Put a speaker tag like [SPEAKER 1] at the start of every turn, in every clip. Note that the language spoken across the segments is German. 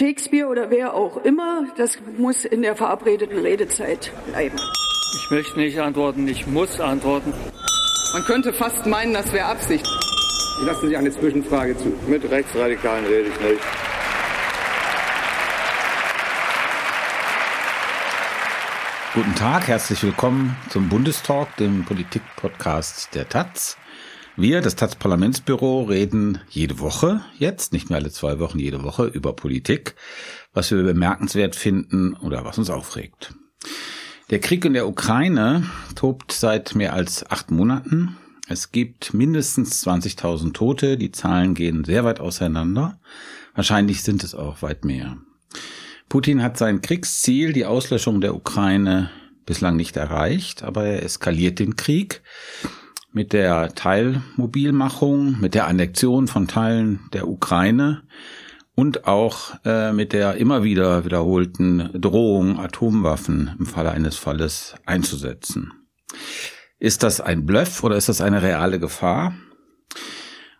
[SPEAKER 1] Shakespeare oder wer auch immer, das muss in der verabredeten Redezeit bleiben.
[SPEAKER 2] Ich möchte nicht antworten, ich muss antworten.
[SPEAKER 3] Man könnte fast meinen, das wäre Absicht.
[SPEAKER 4] Ich lasse Sie eine Zwischenfrage zu.
[SPEAKER 5] Mit Rechtsradikalen rede ich nicht.
[SPEAKER 6] Guten Tag, herzlich willkommen zum Bundestalk, dem Politik-Podcast der Taz. Wir, das Taz Parlamentsbüro, reden jede Woche, jetzt nicht mehr alle zwei Wochen, jede Woche über Politik, was wir bemerkenswert finden oder was uns aufregt. Der Krieg in der Ukraine tobt seit mehr als acht Monaten. Es gibt mindestens 20.000 Tote. Die Zahlen gehen sehr weit auseinander. Wahrscheinlich sind es auch weit mehr. Putin hat sein Kriegsziel, die Auslöschung der Ukraine, bislang nicht erreicht, aber er eskaliert den Krieg mit der Teilmobilmachung, mit der Annexion von Teilen der Ukraine und auch äh, mit der immer wieder wiederholten Drohung, Atomwaffen im Falle eines Falles einzusetzen. Ist das ein Bluff oder ist das eine reale Gefahr?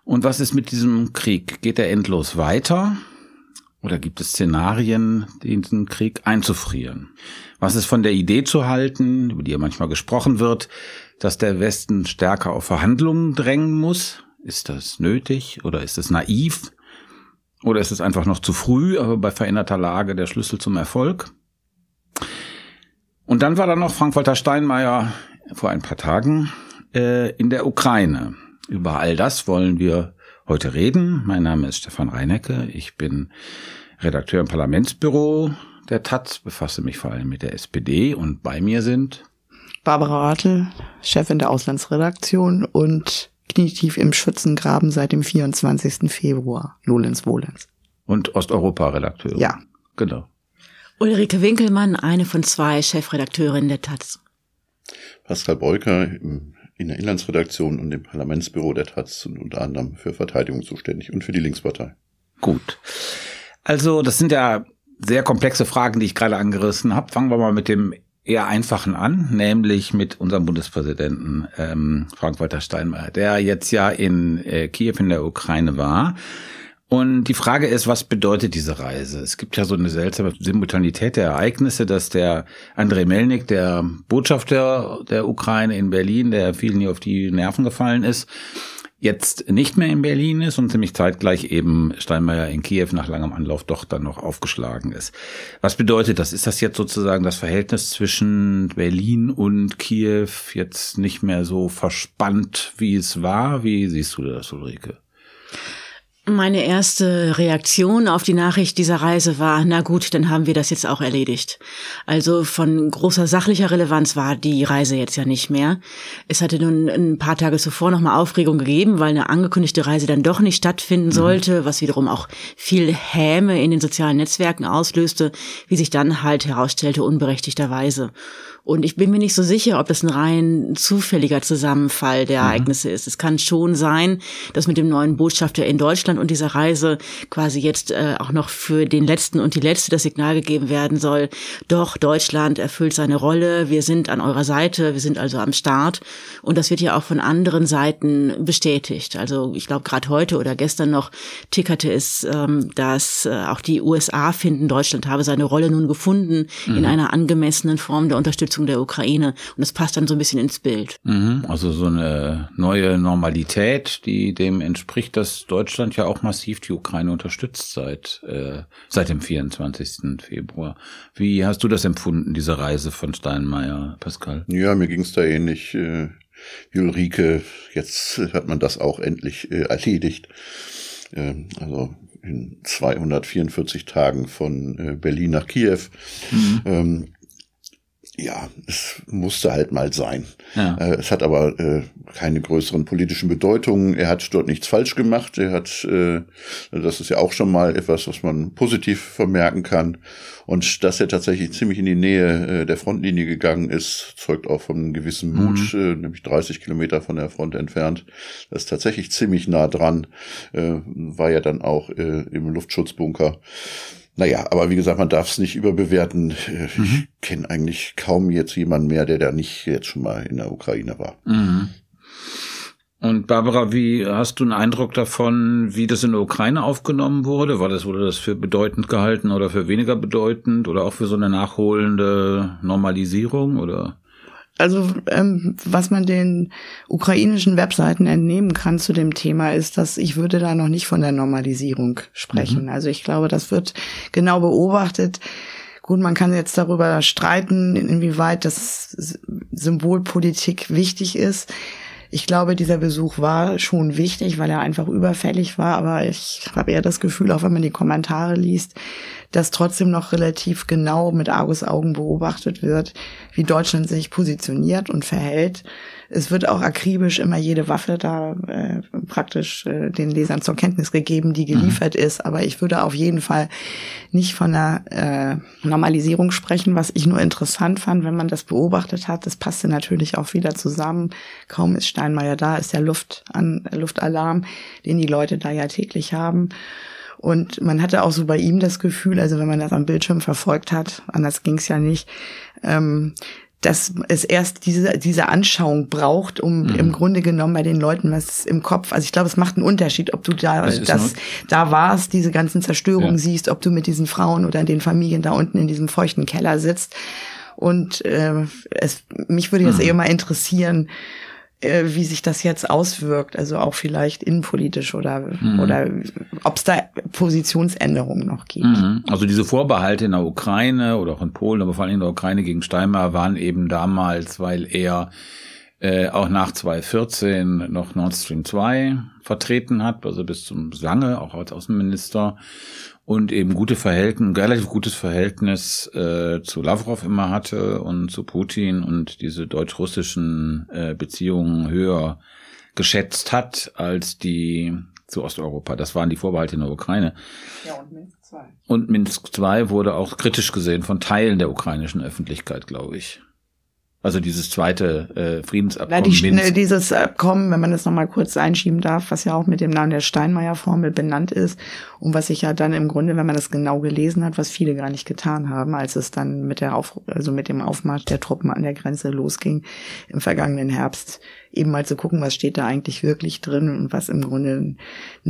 [SPEAKER 6] Und was ist mit diesem Krieg? Geht er endlos weiter? Oder gibt es Szenarien, diesen Krieg einzufrieren? Was ist von der Idee zu halten, über die ja manchmal gesprochen wird, dass der Westen stärker auf Verhandlungen drängen muss? Ist das nötig oder ist es naiv? Oder ist es einfach noch zu früh, aber bei veränderter Lage der Schlüssel zum Erfolg? Und dann war da noch Frank-Walter Steinmeier vor ein paar Tagen äh, in der Ukraine. Über all das wollen wir heute reden. Mein Name ist Stefan Reinecke. Ich bin Redakteur im Parlamentsbüro der Taz, befasse mich vor allem mit der SPD und bei mir sind
[SPEAKER 7] Barbara Ratel, Chefin der Auslandsredaktion und knietief im Schützengraben seit dem 24. Februar. Nolens Wohlens.
[SPEAKER 6] Und Osteuropa-Redakteur.
[SPEAKER 7] Ja.
[SPEAKER 6] Genau.
[SPEAKER 8] Ulrike Winkelmann, eine von zwei Chefredakteurinnen der Taz.
[SPEAKER 5] Pascal Breuker in der Inlandsredaktion und im Parlamentsbüro der Taz und unter anderem für Verteidigung zuständig und für die Linkspartei.
[SPEAKER 6] Gut. Also, das sind ja sehr komplexe Fragen, die ich gerade angerissen habe. Fangen wir mal mit dem eher einfachen an, nämlich mit unserem Bundespräsidenten ähm, Frank-Walter Steinmeier, der jetzt ja in äh, Kiew in der Ukraine war. Und die Frage ist, was bedeutet diese Reise? Es gibt ja so eine seltsame Simultanität der Ereignisse, dass der Andrei Melnik, der Botschafter der Ukraine in Berlin, der vielen hier auf die Nerven gefallen ist, jetzt nicht mehr in Berlin ist und ziemlich zeitgleich eben Steinmeier in Kiew nach langem Anlauf doch dann noch aufgeschlagen ist. Was bedeutet das? Ist das jetzt sozusagen das Verhältnis zwischen Berlin und Kiew jetzt nicht mehr so verspannt, wie es war? Wie siehst du das, Ulrike?
[SPEAKER 8] Meine erste Reaktion auf die Nachricht dieser Reise war, na gut, dann haben wir das jetzt auch erledigt. Also von großer sachlicher Relevanz war die Reise jetzt ja nicht mehr. Es hatte nun ein paar Tage zuvor nochmal Aufregung gegeben, weil eine angekündigte Reise dann doch nicht stattfinden mhm. sollte, was wiederum auch viel Häme in den sozialen Netzwerken auslöste, wie sich dann halt herausstellte, unberechtigterweise. Und ich bin mir nicht so sicher, ob das ein rein zufälliger Zusammenfall der mhm. Ereignisse ist. Es kann schon sein, dass mit dem neuen Botschafter in Deutschland und dieser Reise quasi jetzt äh, auch noch für den letzten und die letzte das Signal gegeben werden soll, doch Deutschland erfüllt seine Rolle, wir sind an eurer Seite, wir sind also am Start. Und das wird ja auch von anderen Seiten bestätigt. Also ich glaube, gerade heute oder gestern noch tickerte es, ähm, dass äh, auch die USA finden, Deutschland habe seine Rolle nun gefunden mhm. in einer angemessenen Form der Unterstützung der Ukraine. Und das passt dann so ein bisschen ins Bild.
[SPEAKER 6] Mhm, also so eine neue Normalität, die dem entspricht, dass Deutschland ja auch massiv die Ukraine unterstützt seit, äh, seit dem 24. Februar. Wie hast du das empfunden, diese Reise von Steinmeier, Pascal?
[SPEAKER 5] Ja, mir ging es da ähnlich. Äh, wie Ulrike, jetzt hat man das auch endlich äh, erledigt. Äh, also in 244 Tagen von äh, Berlin nach Kiew. Mhm. Ähm, ja, es musste halt mal sein. Ja. Äh, es hat aber äh, keine größeren politischen Bedeutungen. Er hat dort nichts falsch gemacht. Er hat, äh, das ist ja auch schon mal etwas, was man positiv vermerken kann. Und dass er tatsächlich ziemlich in die Nähe äh, der Frontlinie gegangen ist, zeugt auch von einem gewissen Mut, mhm. äh, nämlich 30 Kilometer von der Front entfernt. Das ist tatsächlich ziemlich nah dran, war ja dann auch im Luftschutzbunker. Naja, aber wie gesagt, man darf es nicht überbewerten. Ich mhm. kenne eigentlich kaum jetzt jemanden mehr, der da nicht jetzt schon mal in der Ukraine war.
[SPEAKER 6] Mhm. Und Barbara, wie hast du einen Eindruck davon, wie das in der Ukraine aufgenommen wurde? War das, wurde das für bedeutend gehalten oder für weniger bedeutend oder auch für so eine nachholende Normalisierung oder?
[SPEAKER 7] Also ähm, was man den ukrainischen Webseiten entnehmen kann zu dem Thema ist, dass ich würde da noch nicht von der Normalisierung sprechen. Mhm. Also ich glaube, das wird genau beobachtet. Gut, man kann jetzt darüber streiten, inwieweit das Symbolpolitik wichtig ist. Ich glaube, dieser Besuch war schon wichtig, weil er einfach überfällig war. Aber ich habe eher das Gefühl, auch wenn man die Kommentare liest, dass trotzdem noch relativ genau mit Argusaugen beobachtet wird, wie Deutschland sich positioniert und verhält. Es wird auch akribisch immer jede Waffe da äh, praktisch äh, den Lesern zur Kenntnis gegeben, die geliefert mhm. ist. Aber ich würde auf jeden Fall nicht von einer äh, Normalisierung sprechen, was ich nur interessant fand, wenn man das beobachtet hat. Das passte natürlich auch wieder zusammen. Kaum ist Steinmeier da, ist der Luft an, Luftalarm, den die Leute da ja täglich haben. Und man hatte auch so bei ihm das Gefühl, also wenn man das am Bildschirm verfolgt hat, anders ging es ja nicht, ähm, dass es erst diese, diese Anschauung braucht, um mhm. im Grunde genommen bei den Leuten was im Kopf, also ich glaube, es macht einen Unterschied, ob du da, das, das da warst, diese ganzen Zerstörungen ja. siehst, ob du mit diesen Frauen oder den Familien da unten in diesem feuchten Keller sitzt. Und äh, es, mich würde jetzt mhm. eher mal interessieren, äh, wie sich das jetzt auswirkt, also auch vielleicht innenpolitisch oder mhm. oder ob es da Positionsänderungen noch gibt. Mhm.
[SPEAKER 6] Also diese Vorbehalte in der Ukraine oder auch in Polen, aber vor allem in der Ukraine gegen Steinmeier waren eben damals, weil er äh, auch nach 2014 noch Nord Stream 2 vertreten hat, also bis zum lange, auch als Außenminister und eben gute Verhältnis, relativ gutes Verhältnis äh, zu Lavrov immer hatte und zu Putin und diese deutsch-russischen äh, Beziehungen höher geschätzt hat als die zu Osteuropa. Das waren die Vorbehalte in der Ukraine. Ja, und Minsk II. Und Minsk II wurde auch kritisch gesehen von Teilen der ukrainischen Öffentlichkeit, glaube ich. Also dieses zweite äh, Friedensabkommen.
[SPEAKER 7] Na, die, ne, dieses Abkommen, wenn man das nochmal kurz einschieben darf, was ja auch mit dem Namen der Steinmeier-Formel benannt ist und was sich ja dann im Grunde, wenn man das genau gelesen hat, was viele gar nicht getan haben, als es dann mit der Auf, also mit dem Aufmarsch der Truppen an der Grenze losging im vergangenen Herbst, eben mal zu gucken, was steht da eigentlich wirklich drin und was im Grunde ein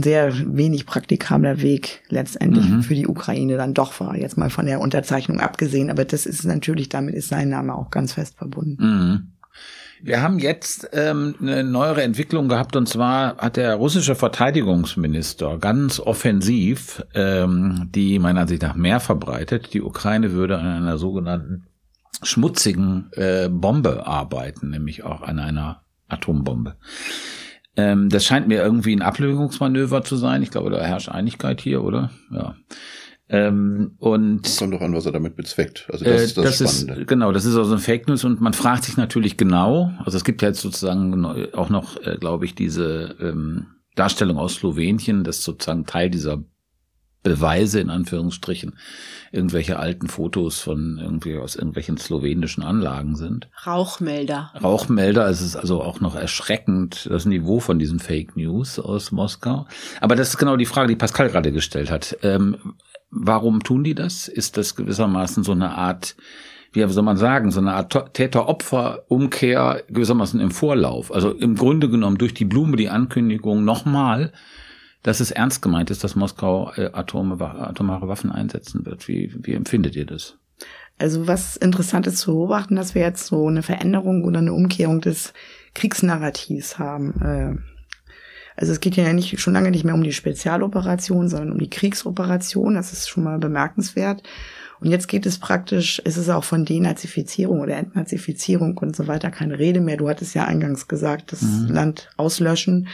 [SPEAKER 7] sehr wenig praktikabler Weg letztendlich mhm. für die Ukraine dann doch war. Jetzt mal von der Unterzeichnung abgesehen, aber das ist natürlich, damit ist sein Name auch ganz fest verbunden.
[SPEAKER 6] Mhm. Wir haben jetzt ähm, eine neuere Entwicklung gehabt und zwar hat der russische Verteidigungsminister ganz offensiv ähm, die meiner Ansicht nach mehr verbreitet, die Ukraine würde an einer sogenannten schmutzigen äh, Bombe arbeiten, nämlich auch an einer Atombombe. Ähm, das scheint mir irgendwie ein Ablenkungsmanöver zu sein. Ich glaube, da herrscht Einigkeit hier, oder? Ja. Ähm, und
[SPEAKER 5] das kommt doch an, was er damit bezweckt. Also das
[SPEAKER 6] äh, ist das, das Spannende. Ist, genau, das ist also ein Fake News und man fragt sich natürlich genau. Also es gibt ja jetzt sozusagen auch noch, äh, glaube ich, diese ähm, Darstellung aus Slowenien, das sozusagen Teil dieser Beweise in Anführungsstrichen irgendwelche alten Fotos von irgendwie aus irgendwelchen slowenischen Anlagen sind.
[SPEAKER 8] Rauchmelder.
[SPEAKER 6] Rauchmelder, es ist also auch noch erschreckend das Niveau von diesen Fake News aus Moskau. Aber das ist genau die Frage, die Pascal gerade gestellt hat. Ähm, warum tun die das? Ist das gewissermaßen so eine Art wie soll man sagen, so eine Art Täter-Opfer-Umkehr gewissermaßen im Vorlauf. Also im Grunde genommen durch die Blume die Ankündigung nochmal, dass es ernst gemeint ist, dass Moskau äh, Atome, atomare Waffen einsetzen wird. Wie, wie empfindet ihr das?
[SPEAKER 7] Also was interessant ist zu beobachten, dass wir jetzt so eine Veränderung oder eine Umkehrung des Kriegsnarrativs haben. Also es geht ja nicht schon lange nicht mehr um die Spezialoperation, sondern um die Kriegsoperation. Das ist schon mal bemerkenswert. Und jetzt geht es praktisch, es ist auch von Denazifizierung oder Entnazifizierung und so weiter keine Rede mehr. Du hattest ja eingangs gesagt, das mhm. Land auslöschen.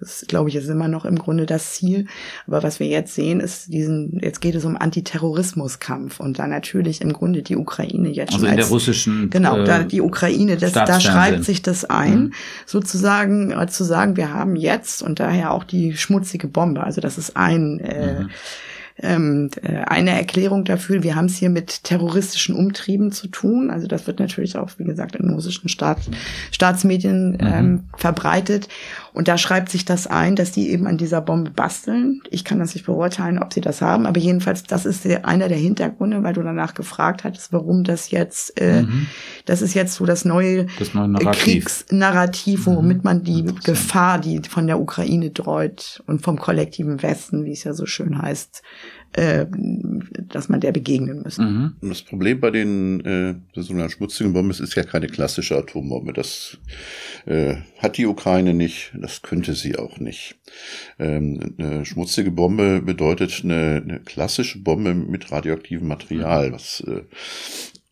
[SPEAKER 7] Das, glaube ich, ist immer noch im Grunde das Ziel. Aber was wir jetzt sehen, ist diesen, jetzt geht es um Antiterrorismuskampf und da natürlich im Grunde die Ukraine jetzt
[SPEAKER 6] also schon. Also in als, der russischen.
[SPEAKER 7] Genau, da äh, die Ukraine, das, da schreibt sich das ein, mhm. sozusagen, äh, zu sagen, wir haben jetzt und daher auch die schmutzige Bombe. Also das ist ein, äh, mhm ähm, äh, eine Erklärung dafür. Wir haben es hier mit terroristischen Umtrieben zu tun. Also das wird natürlich auch, wie gesagt, in russischen Staat, Staatsmedien mhm. ähm, verbreitet. Und da schreibt sich das ein, dass die eben an dieser Bombe basteln. Ich kann das nicht beurteilen, ob sie das haben, aber jedenfalls, das ist einer der Hintergründe, weil du danach gefragt hattest, warum das jetzt, äh, mhm. das ist jetzt so das neue,
[SPEAKER 6] das neue Narrativ.
[SPEAKER 7] Kriegsnarrativ, womit mhm. man die Gefahr, die von der Ukraine dreut und vom kollektiven Westen, wie es ja so schön heißt, äh, dass man der begegnen müsste. Mhm.
[SPEAKER 5] Das Problem bei den äh, sogenannten schmutzigen Bomben ist, ist ja keine klassische Atombombe. Das äh, hat die Ukraine nicht, das könnte sie auch nicht. Ähm, eine schmutzige Bombe bedeutet eine, eine klassische Bombe mit radioaktivem Material, was äh,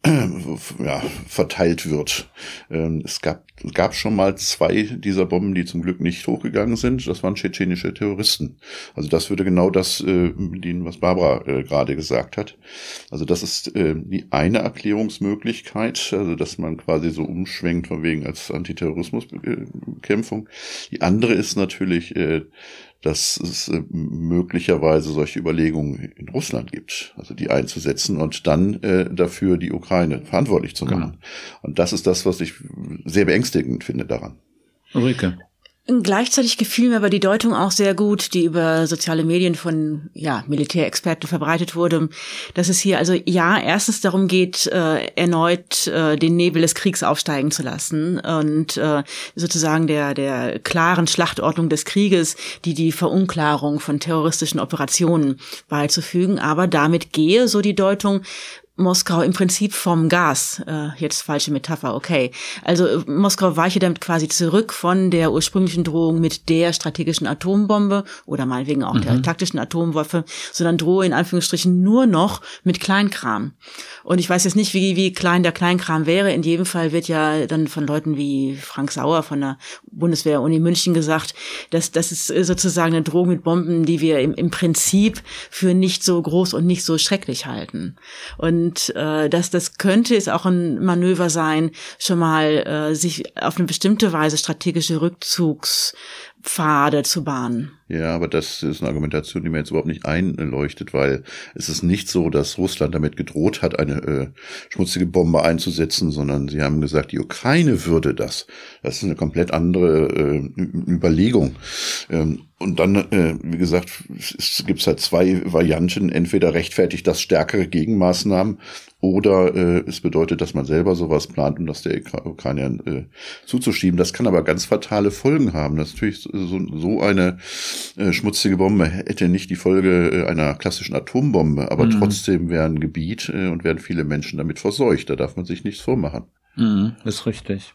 [SPEAKER 5] ja, verteilt wird. Ähm, es gab, gab schon mal zwei dieser Bomben, die zum Glück nicht hochgegangen sind. Das waren tschetschenische Terroristen. Also das würde genau das äh, bedienen, was Barbara äh, gerade gesagt hat. Also das ist äh, die eine Erklärungsmöglichkeit, also dass man quasi so umschwenkt von wegen als Antiterrorismusbekämpfung. Die andere ist natürlich, dass es äh, möglicherweise solche Überlegungen in Russland gibt, also die einzusetzen und dann äh, dafür die Ukraine verantwortlich zu machen. Genau. Und das ist das, was ich sehr beängstigend finde daran.
[SPEAKER 6] Ulrike.
[SPEAKER 8] Gleichzeitig gefiel mir aber die Deutung auch sehr gut, die über soziale Medien von ja, Militärexperten verbreitet wurde, dass es hier also ja erstens darum geht, äh, erneut äh, den Nebel des Kriegs aufsteigen zu lassen und äh, sozusagen der der klaren Schlachtordnung des Krieges, die die Verunklarung von terroristischen Operationen beizufügen, aber damit gehe, so die Deutung, Moskau im Prinzip vom Gas, äh, jetzt falsche Metapher, okay. Also äh, Moskau weiche damit quasi zurück von der ursprünglichen Drohung mit der strategischen Atombombe oder meinetwegen auch mhm. der taktischen Atomwaffe, sondern drohe in Anführungsstrichen nur noch mit Kleinkram. Und ich weiß jetzt nicht, wie, wie klein der Kleinkram wäre. In jedem Fall wird ja dann von Leuten wie Frank Sauer von der Bundeswehr-Uni München gesagt, dass das ist sozusagen eine Drohung mit Bomben, die wir im, im Prinzip für nicht so groß und nicht so schrecklich halten. Und und äh, dass das könnte es auch ein Manöver sein, schon mal äh, sich auf eine bestimmte Weise strategische Rückzugspfade zu bahnen.
[SPEAKER 5] Ja, aber das ist eine Argumentation, die mir jetzt überhaupt nicht einleuchtet, weil es ist nicht so, dass Russland damit gedroht hat, eine äh, schmutzige Bombe einzusetzen, sondern sie haben gesagt, die Ukraine würde das. Das ist eine komplett andere äh, Überlegung. Ähm, und dann, äh, wie gesagt, es gibt halt zwei Varianten. Entweder rechtfertigt das stärkere Gegenmaßnahmen oder äh, es bedeutet, dass man selber sowas plant, um das der Ukraine äh, zuzuschieben. Das kann aber ganz fatale Folgen haben. Das ist natürlich so, so eine äh, schmutzige Bombe hätte nicht die Folge äh, einer klassischen Atombombe, aber mhm. trotzdem wäre ein Gebiet äh, und werden viele Menschen damit verseucht. Da darf man sich nichts vormachen.
[SPEAKER 6] Mhm, ist richtig.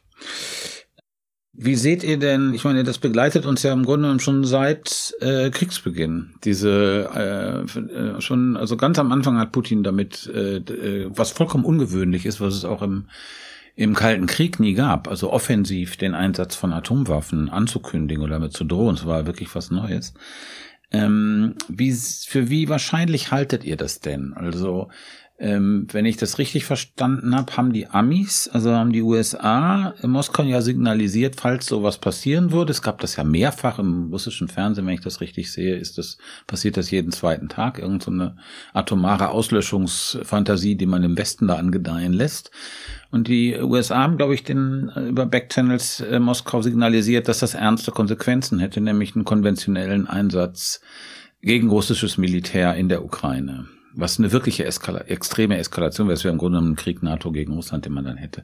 [SPEAKER 6] Wie seht ihr denn, ich meine, das begleitet uns ja im Grunde schon seit äh, Kriegsbeginn. Diese äh, äh, schon, also ganz am Anfang hat Putin damit, äh, äh, was vollkommen ungewöhnlich ist, was es auch im im Kalten Krieg nie gab, also offensiv den Einsatz von Atomwaffen anzukündigen oder damit zu drohen, das war wirklich was Neues. Ähm, wie, für wie wahrscheinlich haltet ihr das denn? Also ähm, wenn ich das richtig verstanden habe, haben die Amis, also haben die USA in Moskau ja signalisiert, falls sowas passieren würde. Es gab das ja mehrfach im russischen Fernsehen, wenn ich das richtig sehe, ist das, passiert das jeden zweiten Tag, irgend so eine atomare Auslöschungsfantasie, die man im Westen da angedeihen lässt. Und die USA haben, glaube ich, den äh, über Backchannels äh, Moskau signalisiert, dass das ernste Konsequenzen hätte, nämlich einen konventionellen Einsatz gegen russisches Militär in der Ukraine was eine wirkliche Eskala extreme Eskalation wäre, es wäre im Grunde ein Krieg NATO gegen Russland, den man dann hätte.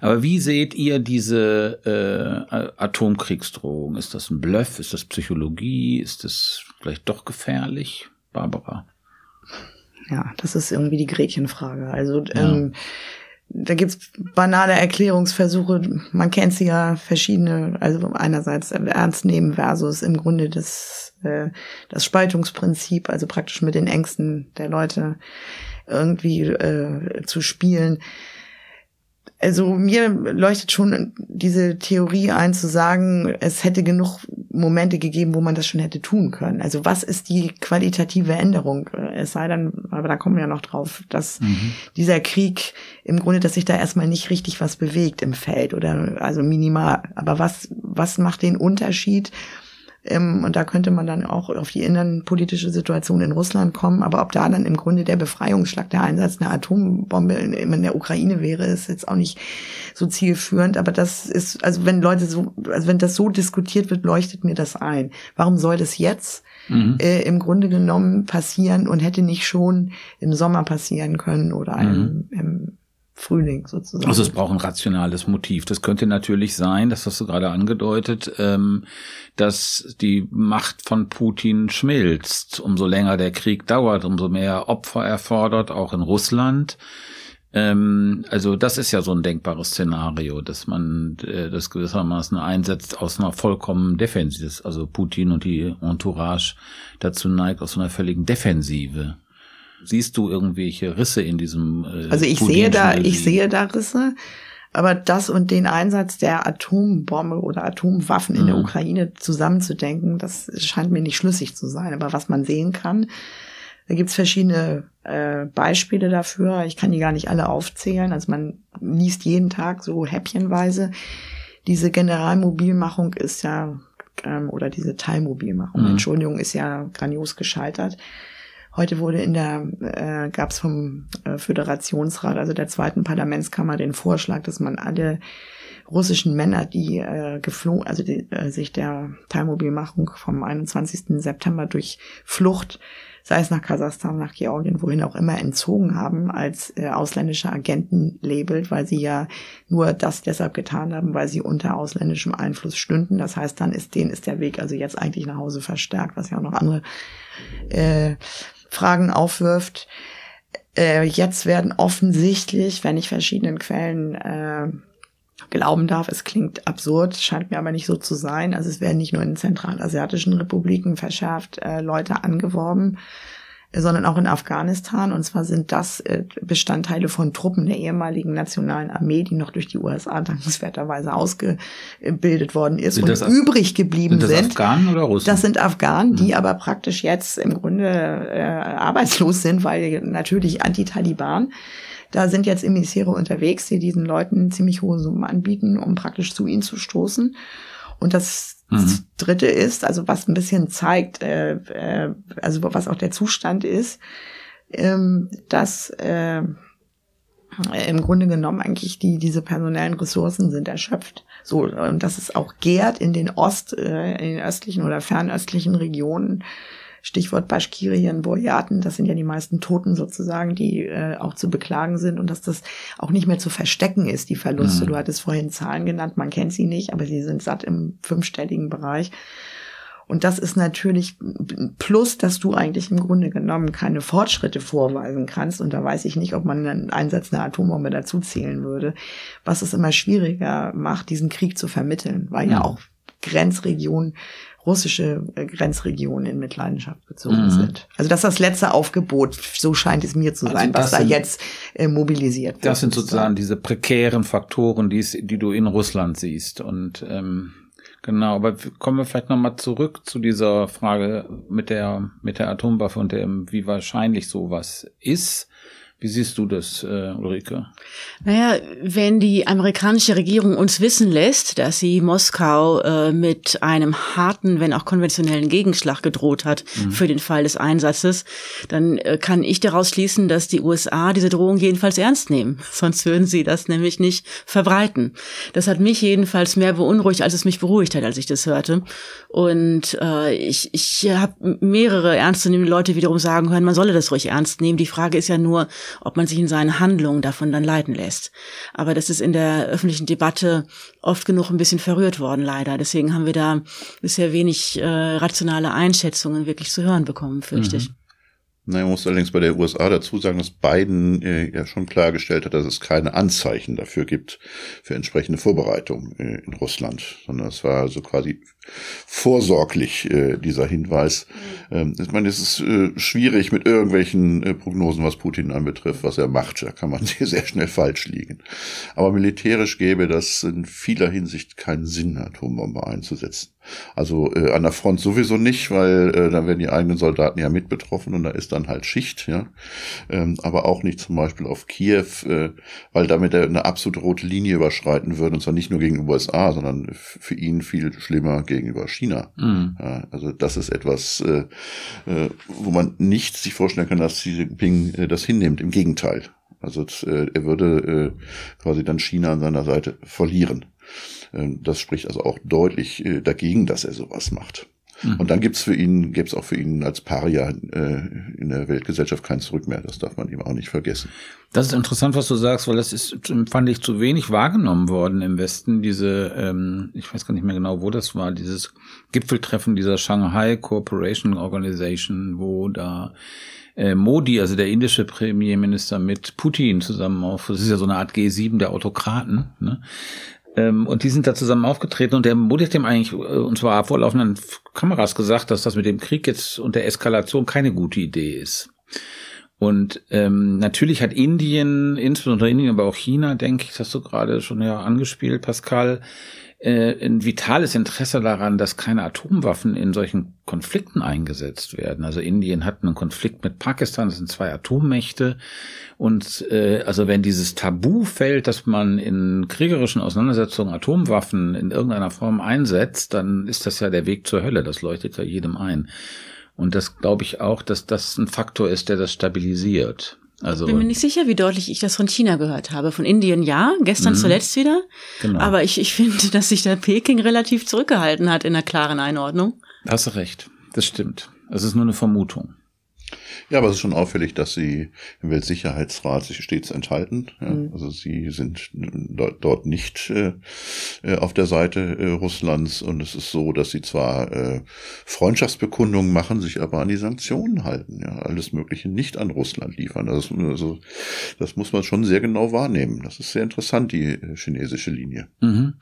[SPEAKER 6] Aber wie seht ihr diese äh, Atomkriegsdrohung? Ist das ein Bluff? Ist das Psychologie? Ist das vielleicht doch gefährlich? Barbara?
[SPEAKER 7] Ja, das ist irgendwie die Gretchenfrage. Also ja. ähm, da gibt's banale Erklärungsversuche. Man kennt sie ja verschiedene, also einerseits ernst nehmen versus im Grunde das, äh, das Spaltungsprinzip, also praktisch mit den Ängsten der Leute irgendwie äh, zu spielen. Also mir leuchtet schon diese Theorie ein, zu sagen, es hätte genug Momente gegeben, wo man das schon hätte tun können. Also was ist die qualitative Änderung? Es sei denn, aber da kommen wir ja noch drauf, dass mhm. dieser Krieg im Grunde, dass sich da erstmal nicht richtig was bewegt im Feld oder also minimal. Aber was, was macht den Unterschied? Ähm, und da könnte man dann auch auf die innenpolitische Situation in Russland kommen. Aber ob da dann im Grunde der Befreiungsschlag, der Einsatz einer Atombombe in, in der Ukraine wäre, ist jetzt auch nicht so zielführend. Aber das ist, also wenn Leute so, also wenn das so diskutiert wird, leuchtet mir das ein. Warum soll das jetzt mhm. äh, im Grunde genommen passieren und hätte nicht schon im Sommer passieren können oder mhm. im, im Frühling sozusagen.
[SPEAKER 6] Also es braucht ein rationales Motiv. Das könnte natürlich sein, das hast du gerade angedeutet, ähm, dass die Macht von Putin schmilzt. Umso länger der Krieg dauert, umso mehr Opfer erfordert, auch in Russland. Ähm, also das ist ja so ein denkbares Szenario, dass man äh, das gewissermaßen einsetzt aus einer vollkommen Defensive, also Putin und die Entourage dazu neigt, aus einer völligen Defensive Siehst du irgendwelche Risse in diesem?
[SPEAKER 7] Äh, also ich sehe da, ich sehe da Risse. Aber das und den Einsatz der Atombombe oder Atomwaffen in mhm. der Ukraine zusammenzudenken, das scheint mir nicht schlüssig zu sein. Aber was man sehen kann, da gibt's verschiedene äh, Beispiele dafür. Ich kann die gar nicht alle aufzählen. Also man liest jeden Tag so häppchenweise. Diese Generalmobilmachung ist ja, ähm, oder diese Teilmobilmachung, mhm. Entschuldigung, ist ja grandios gescheitert. Heute wurde in der, äh, gab es vom äh, Föderationsrat, also der zweiten Parlamentskammer, den Vorschlag, dass man alle russischen Männer, die äh, geflogen, also die, äh, sich der Teilmobilmachung vom 21. September durch Flucht, sei es nach Kasachstan, nach Georgien, wohin auch immer, entzogen haben, als äh, ausländische Agenten labelt, weil sie ja nur das deshalb getan haben, weil sie unter ausländischem Einfluss stünden. Das heißt, dann ist denen ist der Weg also jetzt eigentlich nach Hause verstärkt, was ja auch noch andere äh, Fragen aufwirft. Äh, jetzt werden offensichtlich, wenn ich verschiedenen Quellen äh, glauben darf, es klingt absurd, scheint mir aber nicht so zu sein. Also es werden nicht nur in zentralasiatischen Republiken verschärft äh, Leute angeworben, sondern auch in Afghanistan. Und zwar sind das äh, Bestandteile von Truppen der ehemaligen nationalen Armee, die noch durch die USA dankenswerterweise ausgebildet worden ist sind und übrig geblieben sind. Das sind
[SPEAKER 6] Afghanen oder Russen?
[SPEAKER 7] Das sind Afghanen, die mhm. aber praktisch jetzt im Grunde äh, arbeitslos sind, weil natürlich Anti-Taliban. Da sind jetzt Emissäre unterwegs, die diesen Leuten ziemlich hohe Summen anbieten, um praktisch zu ihnen zu stoßen. Und das mhm. Dritte ist, also was ein bisschen zeigt, äh, äh, also was auch der Zustand ist, ähm, dass äh, im Grunde genommen eigentlich die diese personellen Ressourcen sind erschöpft. So und dass es auch gärt in den Ost, äh, in den östlichen oder fernöstlichen Regionen Stichwort Baschkirien, Buryaten, das sind ja die meisten Toten sozusagen, die äh, auch zu beklagen sind und dass das auch nicht mehr zu verstecken ist, die Verluste. Mhm. Du hattest vorhin Zahlen genannt, man kennt sie nicht, aber sie sind satt im fünfstelligen Bereich. Und das ist natürlich plus, dass du eigentlich im Grunde genommen keine Fortschritte vorweisen kannst. Und da weiß ich nicht, ob man einen Einsatz einer Atombombe dazu zählen würde, was es immer schwieriger macht, diesen Krieg zu vermitteln, weil ja, ja auch Grenzregionen russische äh, Grenzregionen in Mitleidenschaft gezogen mhm. sind. Also das ist das letzte Aufgebot, so scheint es mir zu also sein, was da sind, jetzt äh, mobilisiert wird.
[SPEAKER 6] Das sind sozusagen diese prekären Faktoren, die, die du in Russland siehst. Und ähm, genau, aber kommen wir vielleicht nochmal zurück zu dieser Frage mit der, mit der Atomwaffe und dem, wie wahrscheinlich sowas ist. Wie siehst du das, äh, Ulrike?
[SPEAKER 8] Naja, wenn die amerikanische Regierung uns wissen lässt, dass sie Moskau äh, mit einem harten, wenn auch konventionellen Gegenschlag gedroht hat mhm. für den Fall des Einsatzes, dann äh, kann ich daraus schließen, dass die USA diese Drohung jedenfalls ernst nehmen. Sonst würden sie das nämlich nicht verbreiten. Das hat mich jedenfalls mehr beunruhigt, als es mich beruhigt hat, als ich das hörte. Und äh, ich, ich habe mehrere ernstzunehmende Leute wiederum sagen hören, man solle das ruhig ernst nehmen. Die Frage ist ja nur, ob man sich in seinen Handlungen davon dann leiten lässt. Aber das ist in der öffentlichen Debatte oft genug ein bisschen verrührt worden, leider. Deswegen haben wir da bisher wenig äh, rationale Einschätzungen wirklich zu hören bekommen, fürchte mhm. ich.
[SPEAKER 5] Na, man muss allerdings bei der USA dazu sagen, dass Biden äh, ja schon klargestellt hat, dass es keine Anzeichen dafür gibt für entsprechende Vorbereitungen äh, in Russland, sondern es war also quasi vorsorglich äh, dieser Hinweis. Ähm, ich meine, es ist äh, schwierig mit irgendwelchen äh, Prognosen, was Putin anbetrifft, was er macht. Da kann man sehr schnell falsch liegen. Aber militärisch gäbe das in vieler Hinsicht keinen Sinn, Atombombe einzusetzen. Also äh, an der Front sowieso nicht, weil äh, dann werden die eigenen Soldaten ja mit betroffen und da ist dann halt Schicht, ja. Ähm, aber auch nicht zum Beispiel auf Kiew, äh, weil damit er eine absolute rote Linie überschreiten würde, und zwar nicht nur gegen die USA, sondern für ihn viel schlimmer gegenüber China. Mhm. Ja, also das ist etwas, äh, äh, wo man nicht sich vorstellen kann, dass Xi Jinping äh, das hinnimmt. Im Gegenteil. Also äh, er würde äh, quasi dann China an seiner Seite verlieren. Ähm, das spricht also auch deutlich äh, dagegen, dass er sowas macht. Mhm. Und dann gibt's für ihn, gibt's auch für ihn als Paria äh, in der Weltgesellschaft kein Zurück mehr. Das darf man ihm auch nicht vergessen.
[SPEAKER 6] Das ist interessant, was du sagst, weil das ist, fand ich, zu wenig wahrgenommen worden im Westen. Diese, ähm, ich weiß gar nicht mehr genau, wo das war, dieses Gipfeltreffen dieser Shanghai Cooperation Organization, wo da äh, Modi, also der indische Premierminister, mit Putin zusammen auf, das ist ja so eine Art G7 der Autokraten, ne? Ähm, und die sind da zusammen aufgetreten und der Modi hat dem eigentlich, äh, und zwar vor laufenden Kameras gesagt, dass das mit dem Krieg jetzt und der Eskalation keine gute Idee ist. Und ähm, natürlich hat Indien, insbesondere Indien, aber auch China, denke ich, das hast du gerade schon ja angespielt, Pascal, äh, ein vitales Interesse daran, dass keine Atomwaffen in solchen Konflikten eingesetzt werden. Also Indien hat einen Konflikt mit Pakistan, das sind zwei Atommächte. Und äh, also wenn dieses Tabu fällt, dass man in kriegerischen Auseinandersetzungen Atomwaffen in irgendeiner Form einsetzt, dann ist das ja der Weg zur Hölle. Das leuchtet ja jedem ein. Und das glaube ich auch, dass das ein Faktor ist, der das stabilisiert. Also,
[SPEAKER 8] bin mir nicht sicher, wie deutlich ich das von China gehört habe. Von Indien ja, gestern mhm. zuletzt wieder. Genau. Aber ich, ich finde, dass sich der Peking relativ zurückgehalten hat in der klaren Einordnung.
[SPEAKER 6] Hast du recht. Das stimmt. Es ist nur eine Vermutung.
[SPEAKER 5] Ja, aber es ist schon auffällig, dass sie im Weltsicherheitsrat sich stets enthalten. Ja, mhm. Also sie sind dort nicht äh, äh, auf der Seite äh, Russlands und es ist so, dass sie zwar äh, Freundschaftsbekundungen machen, sich aber an die Sanktionen halten. Ja, alles Mögliche nicht an Russland liefern. Also, also das muss man schon sehr genau wahrnehmen. Das ist sehr interessant, die äh, chinesische Linie.
[SPEAKER 6] Mhm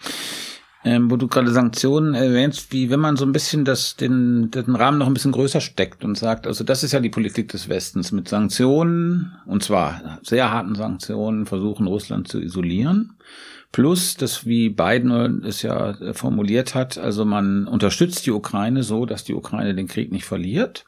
[SPEAKER 6] ähm, wo du gerade Sanktionen erwähnst, wie wenn man so ein bisschen das, den, den Rahmen noch ein bisschen größer steckt und sagt, also das ist ja die Politik des Westens mit Sanktionen, und zwar sehr harten Sanktionen, versuchen Russland zu isolieren. Plus, das wie Biden es ja formuliert hat, also man unterstützt die Ukraine so, dass die Ukraine den Krieg nicht verliert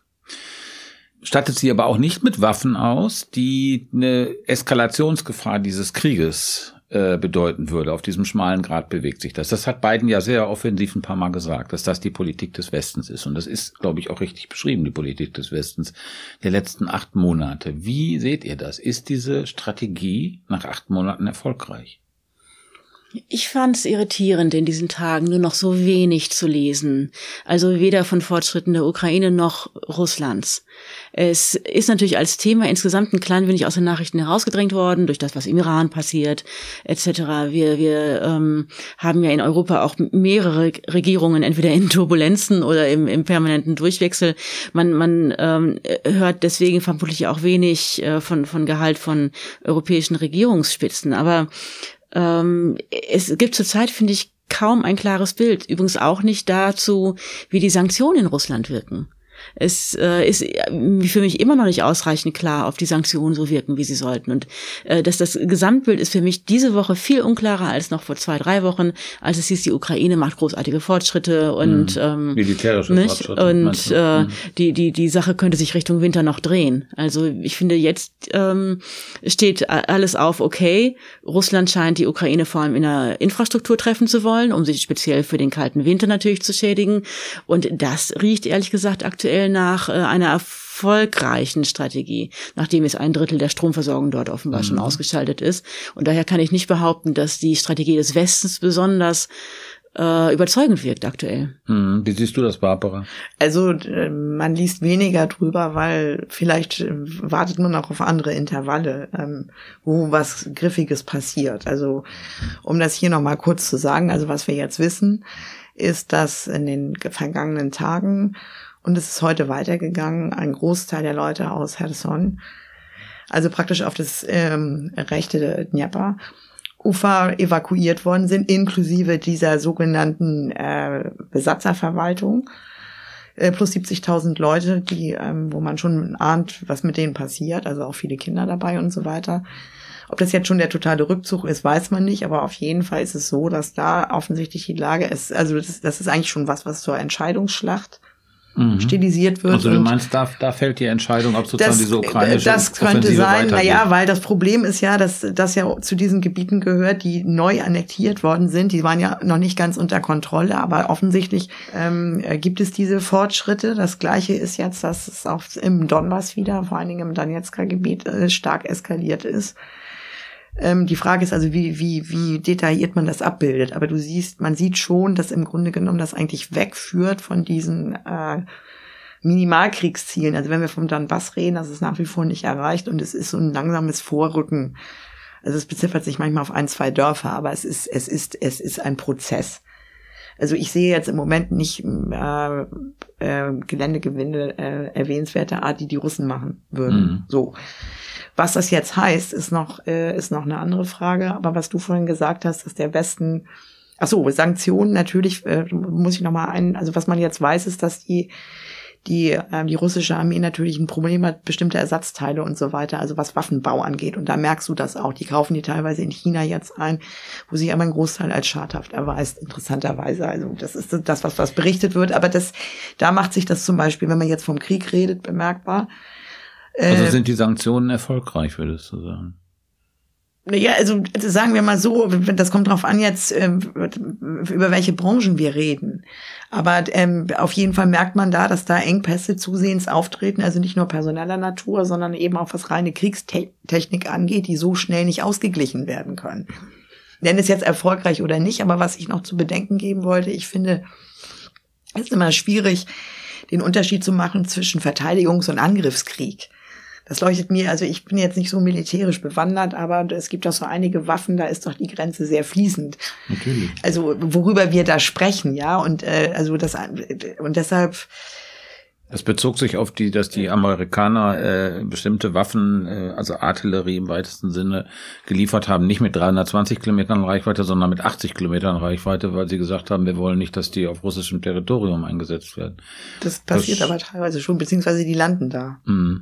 [SPEAKER 6] stattet sie aber auch nicht mit Waffen aus, die eine Eskalationsgefahr dieses Krieges äh, bedeuten würde. Auf diesem schmalen Grad bewegt sich das. Das hat Biden ja sehr offensiv ein paar Mal gesagt, dass das die Politik des Westens ist. Und das ist, glaube ich, auch richtig beschrieben, die Politik des Westens der letzten acht Monate. Wie seht ihr das? Ist diese Strategie nach acht Monaten erfolgreich?
[SPEAKER 8] Ich fand es irritierend, in diesen Tagen nur noch so wenig zu lesen. Also weder von Fortschritten der Ukraine noch Russlands. Es ist natürlich als Thema insgesamt ein klein wenig aus den Nachrichten herausgedrängt worden, durch das, was im Iran passiert, etc. Wir, wir ähm, haben ja in Europa auch mehrere Regierungen, entweder in Turbulenzen oder im, im permanenten Durchwechsel. Man, man ähm, hört deswegen vermutlich auch wenig äh, von, von Gehalt von europäischen Regierungsspitzen. Aber ähm, es gibt zurzeit, finde ich, kaum ein klares Bild. Übrigens auch nicht dazu, wie die Sanktionen in Russland wirken. Es äh, ist äh, für mich immer noch nicht ausreichend klar, ob die Sanktionen so wirken, wie sie sollten. Und äh, dass das Gesamtbild ist für mich diese Woche viel unklarer als noch vor zwei, drei Wochen, als es hieß, die Ukraine macht großartige Fortschritte und mhm. ähm,
[SPEAKER 6] militärische
[SPEAKER 8] nicht? Fortschritte. Und äh, mhm. die, die, die Sache könnte sich Richtung Winter noch drehen. Also ich finde, jetzt ähm, steht alles auf, okay, Russland scheint die Ukraine vor allem in der Infrastruktur treffen zu wollen, um sich speziell für den kalten Winter natürlich zu schädigen. Und das riecht ehrlich gesagt aktuell aktuell nach äh, einer erfolgreichen Strategie, nachdem es ein Drittel der Stromversorgung dort offenbar mhm. schon ausgeschaltet ist. Und daher kann ich nicht behaupten, dass die Strategie des Westens besonders äh, überzeugend wirkt aktuell.
[SPEAKER 6] Mhm. Wie siehst du das, Barbara?
[SPEAKER 7] Also äh, man liest weniger drüber, weil vielleicht äh, wartet man auch auf andere Intervalle, ähm, wo was Griffiges passiert. Also um das hier nochmal kurz zu sagen, also was wir jetzt wissen, ist, dass in den vergangenen Tagen und es ist heute weitergegangen. Ein Großteil der Leute aus Cherson, also praktisch auf das ähm, rechte Dnieper, Ufer evakuiert worden sind, inklusive dieser sogenannten äh, Besatzerverwaltung. Äh, plus 70.000 Leute, die, ähm, wo man schon ahnt, was mit denen passiert, also auch viele Kinder dabei und so weiter. Ob das jetzt schon der totale Rückzug ist, weiß man nicht, aber auf jeden Fall ist es so, dass da offensichtlich die Lage ist, also das, das ist eigentlich schon was, was zur Entscheidungsschlacht mhm. stilisiert wird.
[SPEAKER 6] Also du meinst, da, da fällt die Entscheidung, ob sozusagen das, diese ukrainische
[SPEAKER 7] Das könnte Offensive sein, naja, weil das Problem ist ja, dass das ja zu diesen Gebieten gehört, die neu annektiert worden sind. Die waren ja noch nicht ganz unter Kontrolle, aber offensichtlich ähm, gibt es diese Fortschritte. Das Gleiche ist jetzt, dass es auch im Donbass wieder, vor allen Dingen im Donetsker Gebiet, äh, stark eskaliert ist. Ähm, die Frage ist also, wie, wie, wie detailliert man das abbildet. Aber du siehst, man sieht schon, dass im Grunde genommen das eigentlich wegführt von diesen äh, Minimalkriegszielen. Also wenn wir vom Donbass reden, das ist nach wie vor nicht erreicht und es ist so ein langsames Vorrücken. Also es beziffert sich manchmal auf ein, zwei Dörfer, aber es ist, es ist, es ist ein Prozess. Also ich sehe jetzt im Moment nicht äh, äh, Geländegewinde äh, erwähnenswerter Art, die die Russen machen würden. Mhm. So. Was das jetzt heißt, ist noch, äh, ist noch eine andere Frage. Aber was du vorhin gesagt hast, dass der Westen, ach so, Sanktionen natürlich, äh, muss ich noch mal ein, also was man jetzt weiß, ist, dass die, die, äh, die russische Armee natürlich ein Problem hat, bestimmte Ersatzteile und so weiter, also was Waffenbau angeht. Und da merkst du das auch. Die kaufen die teilweise in China jetzt ein, wo sich aber ein Großteil als schadhaft erweist, interessanterweise. Also das ist das, was, was berichtet wird. Aber das, da macht sich das zum Beispiel, wenn man jetzt vom Krieg redet, bemerkbar.
[SPEAKER 6] Also äh, sind die Sanktionen erfolgreich, würdest du sagen?
[SPEAKER 7] Ja, also sagen wir mal so, das kommt drauf an jetzt, äh, über welche Branchen wir reden. Aber ähm, auf jeden Fall merkt man da, dass da Engpässe zusehends auftreten, also nicht nur personeller Natur, sondern eben auch was reine Kriegstechnik angeht, die so schnell nicht ausgeglichen werden können. Nenn es jetzt erfolgreich oder nicht, aber was ich noch zu bedenken geben wollte, ich finde, es ist immer schwierig, den Unterschied zu machen zwischen Verteidigungs- und Angriffskrieg. Das leuchtet mir, also ich bin jetzt nicht so militärisch bewandert, aber es gibt auch so einige Waffen, da ist doch die Grenze sehr fließend.
[SPEAKER 6] Natürlich.
[SPEAKER 7] Also worüber wir da sprechen, ja, und äh, also das und deshalb
[SPEAKER 6] es bezog sich auf die, dass die Amerikaner äh, bestimmte Waffen, äh, also Artillerie im weitesten Sinne, geliefert haben, nicht mit 320 Kilometern Reichweite, sondern mit 80 Kilometern Reichweite, weil sie gesagt haben, wir wollen nicht, dass die auf russischem Territorium eingesetzt werden.
[SPEAKER 7] Das passiert das, aber teilweise schon, beziehungsweise die landen da.
[SPEAKER 6] Mh.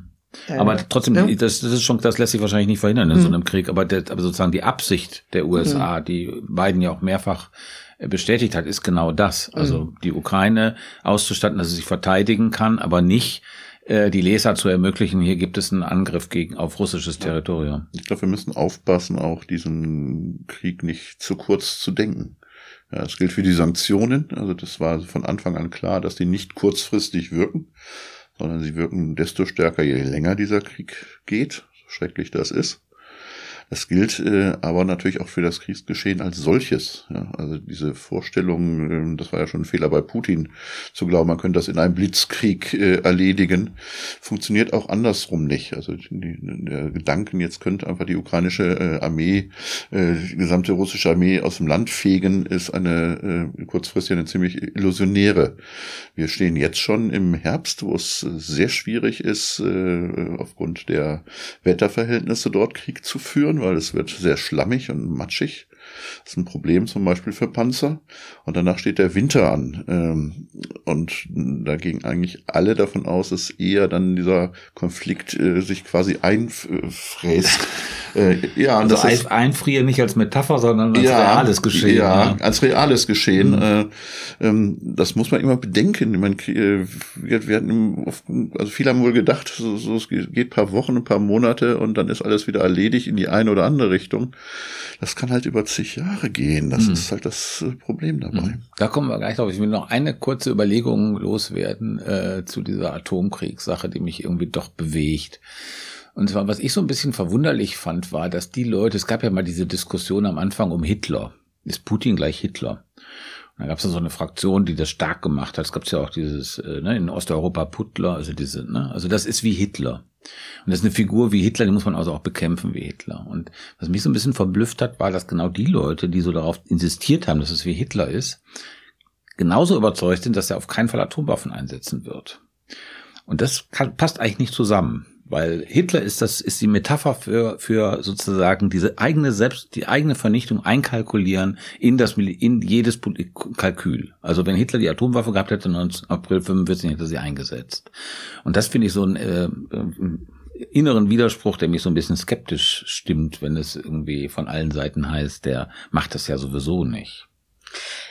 [SPEAKER 6] Aber trotzdem, ja. das, das ist schon, das lässt sich wahrscheinlich nicht verhindern in mhm. so einem Krieg. Aber, der, aber sozusagen die Absicht der USA, mhm. die Biden ja auch mehrfach äh, bestätigt hat, ist genau das. Also mhm. die Ukraine auszustatten, dass sie sich verteidigen kann, aber nicht äh, die Leser zu ermöglichen, hier gibt es einen Angriff gegen auf russisches Territorium.
[SPEAKER 5] Ich glaube, wir müssen aufpassen, auch diesen Krieg nicht zu kurz zu denken. Ja, es gilt für die Sanktionen. Also das war von Anfang an klar, dass die nicht kurzfristig wirken sondern sie wirken desto stärker, je länger dieser Krieg geht, so schrecklich das ist. Das gilt äh, aber natürlich auch für das Kriegsgeschehen als solches. Ja, also diese Vorstellung, äh, das war ja schon ein Fehler bei Putin, zu glauben, man könnte das in einem Blitzkrieg äh, erledigen, funktioniert auch andersrum nicht. Also die, der Gedanken, jetzt könnte einfach die ukrainische äh, Armee, äh, die gesamte russische Armee aus dem Land fegen, ist eine äh, kurzfristig eine ziemlich illusionäre. Wir stehen jetzt schon im Herbst, wo es sehr schwierig ist, äh, aufgrund der Wetterverhältnisse dort Krieg zu führen weil es wird sehr schlammig und matschig. Das ist ein Problem zum Beispiel für Panzer. Und danach steht der Winter an. Ähm, und da gingen eigentlich alle davon aus, dass eher dann dieser Konflikt äh, sich quasi einfräst.
[SPEAKER 6] Äh, ja, also das ist, einfrieren nicht als Metapher, sondern als ja, reales Geschehen.
[SPEAKER 5] Ja, ja, als reales Geschehen. Mhm. Äh, ähm, das muss man immer bedenken. Ich meine, wir, wir hatten, also viele haben wohl gedacht, so, so, es geht paar Wochen, ein paar Monate und dann ist alles wieder erledigt in die eine oder andere Richtung. Das kann halt über zig Jahre gehen. Das mhm. ist halt das äh, Problem dabei. Mhm.
[SPEAKER 6] Da kommen wir gleich drauf. Ich will noch eine kurze Überlegung loswerden äh, zu dieser Atomkriegssache, die mich irgendwie doch bewegt. Und zwar, was ich so ein bisschen verwunderlich fand, war, dass die Leute, es gab ja mal diese Diskussion am Anfang um Hitler. Ist Putin gleich Hitler? Da gab es so eine Fraktion, die das stark gemacht hat. Es gab ja auch dieses, äh, ne, in Osteuropa Putler, also diese, ne, also das ist wie Hitler. Und das ist eine Figur wie Hitler, die muss man also auch bekämpfen wie Hitler. Und was mich so ein bisschen verblüfft hat, war, dass genau die Leute, die so darauf insistiert haben, dass es wie Hitler ist, genauso überzeugt sind, dass er auf keinen Fall Atomwaffen einsetzen wird. Und das kann, passt eigentlich nicht zusammen. Weil Hitler ist das, ist die Metapher für, für sozusagen diese eigene Selbst, die eigene Vernichtung einkalkulieren in das, in jedes Kalkül. Also wenn Hitler die Atomwaffe gehabt hätte, 19. April 45 hätte sie eingesetzt. Und das finde ich so ein, äh, äh, inneren Widerspruch, der mich so ein bisschen skeptisch stimmt, wenn es irgendwie von allen Seiten heißt, der macht das ja sowieso nicht.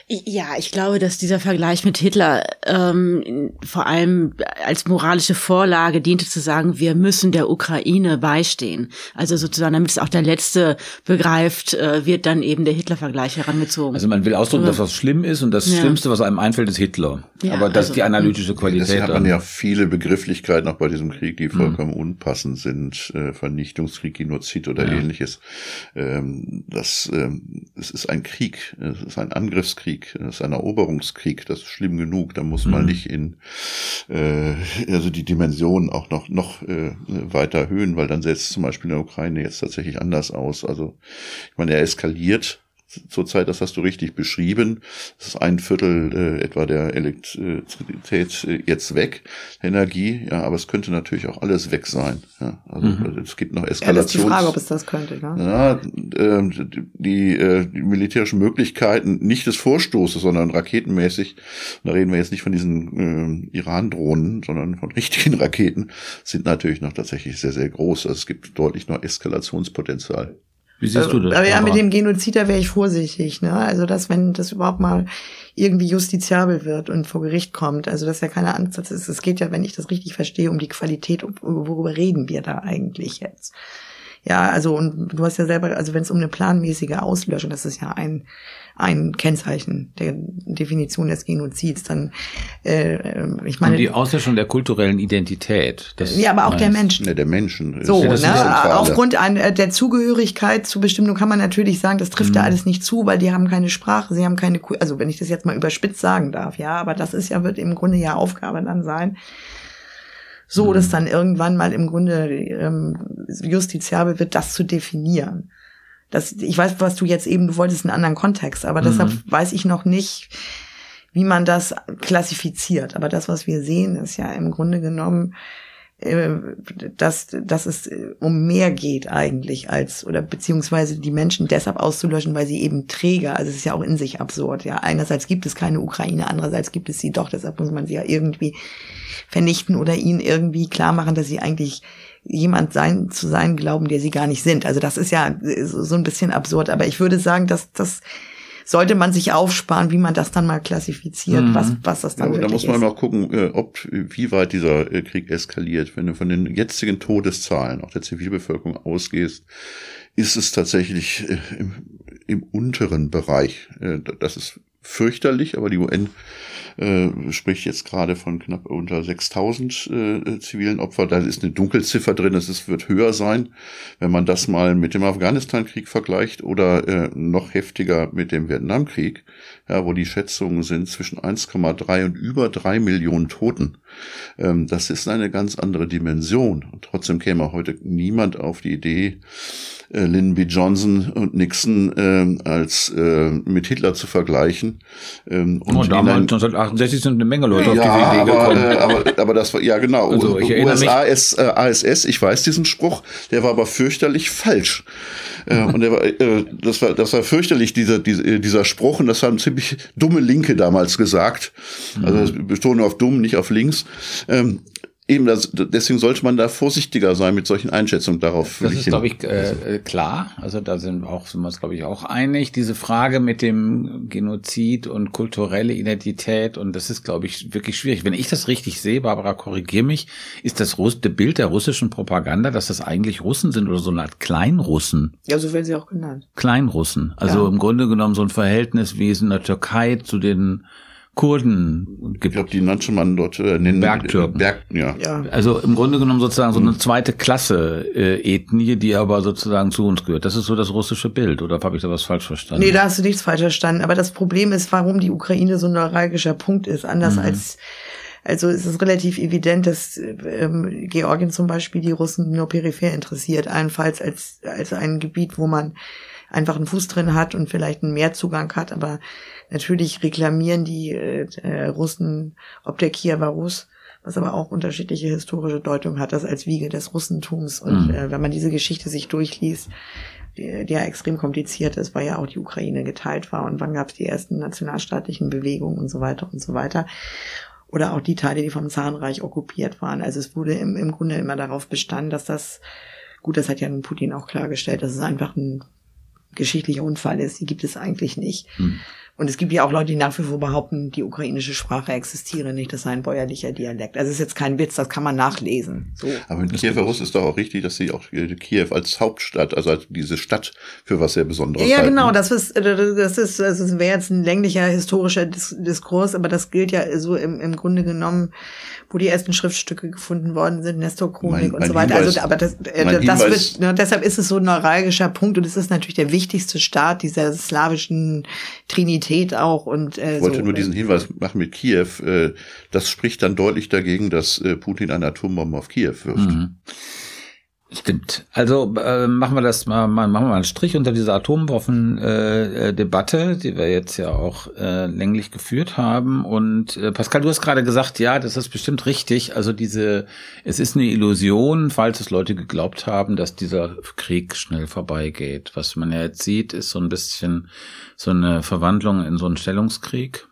[SPEAKER 8] Ja, ich glaube, dass dieser Vergleich mit Hitler ähm, vor allem als moralische Vorlage diente zu sagen, wir müssen der Ukraine beistehen. Also sozusagen, damit es auch der Letzte begreift, äh, wird dann eben der Hitler-Vergleich herangezogen.
[SPEAKER 6] Also man will ausdrücken, dass was schlimm ist und das
[SPEAKER 8] Ja.
[SPEAKER 6] Schlimmste, was einem einfällt, ist Hitler.
[SPEAKER 8] Ja,
[SPEAKER 6] Aber das
[SPEAKER 8] also-
[SPEAKER 6] ist die analytische Qualität.
[SPEAKER 5] Deswegen hat man ja viele Begrifflichkeiten auch bei diesem Krieg, die vollkommen unpassend sind. Äh, Vernichtungskrieg, Genozid oder
[SPEAKER 6] Ja.
[SPEAKER 5] ähnliches. Ähm, das, ähm, es ist ein Krieg. Es ist ein Angriffskrieg. Es ist ein Eroberungskrieg. Das ist schlimm genug. Da muss man nicht in, äh, also die Dimensionen auch noch, noch äh, weiter erhöhen, weil dann setzt zum Beispiel in der Ukraine jetzt tatsächlich anders aus. Also, ich meine, er eskaliert zurzeit, das hast du richtig beschrieben. Es ist ein Viertel äh, etwa der Elektrizität äh, jetzt weg, Energie, ja, aber es könnte natürlich auch alles weg sein. Ja. Also es gibt noch
[SPEAKER 7] Ja, das ist die
[SPEAKER 5] Eskalations.
[SPEAKER 7] Frage, ob es das könnte. Ne?
[SPEAKER 5] ja, ähm, die, äh, die militärischen Möglichkeiten nicht des Vorstoßes, sondern raketenmäßig, da reden wir jetzt nicht von diesen ähm, Iran-Drohnen, sondern von richtigen Raketen, sind natürlich noch tatsächlich sehr, sehr groß. Also es gibt deutlich noch Eskalationspotenzial.
[SPEAKER 6] Wie siehst du das?
[SPEAKER 7] Aber ja, mit dem Genozid, da wäre ich vorsichtig. Ne? Also, dass wenn das überhaupt mal irgendwie justiziabel wird und vor Gericht kommt, also dass ja keine Ansatz ist. Es geht ja, wenn ich das richtig verstehe, um die Qualität, um- worüber reden wir da eigentlich jetzt? Ja, also und du hast ja selber, also wenn es um eine planmäßige Auslöschung, das ist ja ein ein Kennzeichen der Definition des Genozids, dann äh, äh, ich
[SPEAKER 6] Und
[SPEAKER 7] meine
[SPEAKER 6] die Auslöschung der kulturellen Identität. Das
[SPEAKER 7] ja, aber auch der Menschen.
[SPEAKER 5] Ne, der Menschen.
[SPEAKER 7] So,
[SPEAKER 5] ist
[SPEAKER 6] das
[SPEAKER 7] ne? aufgrund ein, äh, der Zugehörigkeit zu Bestimmung kann man natürlich sagen, das trifft da alles nicht zu, weil die haben keine Sprache, sie haben keine, also wenn ich das jetzt mal überspitzt sagen darf, ja, aber das ist ja, wird im Grunde ja Aufgabe dann sein, so, dass dann irgendwann mal im Grunde ähm, justiziabel wird, das zu definieren. Das, ich weiß, was du jetzt eben, du wolltest einen anderen Kontext, aber deshalb weiß ich noch nicht, wie man das klassifiziert. Aber das, was wir sehen, ist ja im Grunde genommen, äh, dass, dass es äh, um mehr geht eigentlich als, oder beziehungsweise die Menschen deshalb auszulöschen, weil sie eben Träger, also es ist ja auch in sich absurd, ja. Einerseits gibt es keine Ukraine, andererseits gibt es sie doch, deshalb muss man sie ja irgendwie vernichten oder ihnen irgendwie klar machen, dass sie eigentlich jemand sein zu sein glauben, der sie gar nicht sind. Also das ist ja äh, so ein bisschen absurd, aber ich würde sagen, dass das sollte man sich aufsparen, wie man das dann mal klassifiziert, was was das
[SPEAKER 5] Ja,
[SPEAKER 7] dann
[SPEAKER 5] aber da muss man
[SPEAKER 7] ist.
[SPEAKER 5] mal gucken, äh, ob wie weit dieser äh, Krieg eskaliert. Wenn du von den jetzigen Todeszahlen auch der Zivilbevölkerung ausgehst, ist es tatsächlich im, im unteren Bereich. Das ist fürchterlich, aber die UN äh, spricht jetzt gerade von knapp unter 6000 äh, zivilen Opfer. Da ist eine Dunkelziffer drin, es wird höher sein. Wenn man das mal mit dem Afghanistan-Krieg vergleicht oder äh, noch heftiger mit dem Vietnamkrieg, ja, wo die Schätzungen sind zwischen 1,3 und über drei Millionen Toten. Ähm, das ist eine ganz andere Dimension. Und trotzdem käme heute niemand auf die Idee, äh, Lyndon B. Johnson und Nixon ähm, als äh, mit Hitler zu vergleichen. Ähm,
[SPEAKER 6] Und,
[SPEAKER 5] in
[SPEAKER 6] damals
[SPEAKER 5] ein-
[SPEAKER 6] 1968 sind eine Menge Leute auf
[SPEAKER 5] ja,
[SPEAKER 6] diese Idee
[SPEAKER 5] aber,
[SPEAKER 6] gekommen.
[SPEAKER 5] äh, aber, aber das war, ja genau,
[SPEAKER 6] Also, ich
[SPEAKER 5] USA, S, äh, ASS, ich weiß diesen Spruch, der war aber fürchterlich falsch. Äh, und der war, äh, das war, das war fürchterlich, dieser, dieser, äh, dieser Spruch, und das haben ziemlich dumme Linke damals gesagt. Also, das betone auf dumm, nicht auf links. Ähm, Eben, das, deswegen sollte man da vorsichtiger sein mit solchen Einschätzungen darauf.
[SPEAKER 6] Das
[SPEAKER 5] ich
[SPEAKER 6] ist, glaube ich, äh, äh, klar. Also da sind wir auch, sind wir uns, glaube ich, auch einig. Diese Frage mit dem Genozid und kulturelle Identität und das ist, glaube ich, wirklich schwierig. Wenn ich das richtig sehe, Barbara, korrigier mich, ist das Russ das Bild der russischen Propaganda, dass das eigentlich Russen sind oder so eine Art Kleinrussen.
[SPEAKER 7] Ja, so werden sie auch genannt.
[SPEAKER 6] Kleinrussen. Also
[SPEAKER 7] Ja.
[SPEAKER 6] im Grunde genommen so ein Verhältnis, wie es in der Türkei zu den Kurden
[SPEAKER 5] ich
[SPEAKER 6] gibt.
[SPEAKER 5] glaube, die nannte man dort äh, nennen,
[SPEAKER 6] Bergtürken.
[SPEAKER 5] Berg, ja.
[SPEAKER 7] Ja.
[SPEAKER 6] Also im Grunde genommen sozusagen so eine zweite Klasse äh, Ethnie, die aber sozusagen zu uns gehört. Das ist so das russische Bild, oder habe ich da was falsch verstanden?
[SPEAKER 7] Nee, da hast du nichts falsch verstanden. Aber das Problem ist, warum die Ukraine so ein neuralgischer Punkt ist. Anders
[SPEAKER 6] Mhm.
[SPEAKER 7] als, also es ist relativ evident, dass ähm, Georgien zum Beispiel die Russen nur peripher interessiert. Allenfalls als, als ein Gebiet, wo man einfach einen Fuß drin hat und vielleicht einen Mehrzugang hat. Aber natürlich reklamieren die äh, äh, Russen ob der Kiewer Rus was aber auch unterschiedliche historische Deutung hat, das als Wiege des Russentums. Und
[SPEAKER 6] Mhm.
[SPEAKER 7] äh, wenn man diese Geschichte sich durchliest, die, die ja extrem kompliziert ist, weil ja auch die Ukraine geteilt war und wann gab es die ersten nationalstaatlichen Bewegungen und so weiter und so weiter. Oder auch die Teile, die vom Zarenreich okkupiert waren. Also es wurde im, im Grunde immer darauf bestanden, dass das, gut, das hat ja nun Putin auch klargestellt, dass es einfach ein geschichtlicher Unfall ist, die gibt es eigentlich nicht.
[SPEAKER 6] Hm.
[SPEAKER 7] Und es gibt ja auch Leute, die nach wie vor behaupten, die ukrainische Sprache existiere nicht, das sei ein bäuerlicher Dialekt. Also es ist jetzt kein Witz, das kann man nachlesen. So.
[SPEAKER 5] Aber in Kiewer Russ ist doch auch richtig, dass sie auch äh, Kiew als Hauptstadt, also als diese Stadt für was sehr Besonderes
[SPEAKER 7] Ja,
[SPEAKER 5] halten.
[SPEAKER 7] genau, das ist, äh, das ist, das wäre jetzt ein länglicher historischer Dis Diskurs, aber das gilt ja so im, im Grunde genommen, wo die ersten Schriftstücke gefunden worden sind, Nestor Chronik und so weiter.
[SPEAKER 5] Hinweis-
[SPEAKER 7] also, aber das, äh, das
[SPEAKER 5] Hinweis-
[SPEAKER 7] wird, ne, deshalb ist es so ein neuralgischer Punkt und es ist natürlich der wichtigste Staat dieser slawischen Trinität auch und äh,
[SPEAKER 5] Ich wollte
[SPEAKER 7] so.
[SPEAKER 5] nur diesen Hinweis machen mit Kiew. Äh, das spricht dann deutlich dagegen, dass äh, Putin eine Atombombe auf Kiew wirft.
[SPEAKER 6] Mhm. Stimmt. Also äh, machen wir das mal, mal, machen wir mal einen Strich unter dieser Atomwaffen-Debatte, äh, Debatte, die wir jetzt ja auch äh, länglich geführt haben. Und äh, Pascal, du hast gerade gesagt, ja, das ist bestimmt richtig. Also diese, es ist eine Illusion, falls es Leute geglaubt haben, dass dieser Krieg schnell vorbeigeht. Was man ja jetzt sieht, ist so ein bisschen so eine Verwandlung in so einen Stellungskrieg.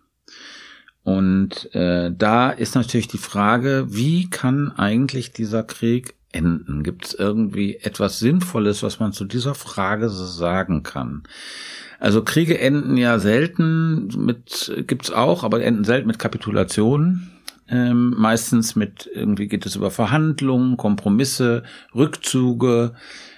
[SPEAKER 6] Und äh, da ist natürlich die Frage, wie kann eigentlich dieser Krieg enden? Gibt es irgendwie etwas Sinnvolles, was man zu dieser Frage sagen kann? Also Kriege enden ja selten mit, gibt's auch, aber enden selten mit Kapitulationen. Ähm, meistens mit, irgendwie geht es über Verhandlungen, Kompromisse, Rückzüge.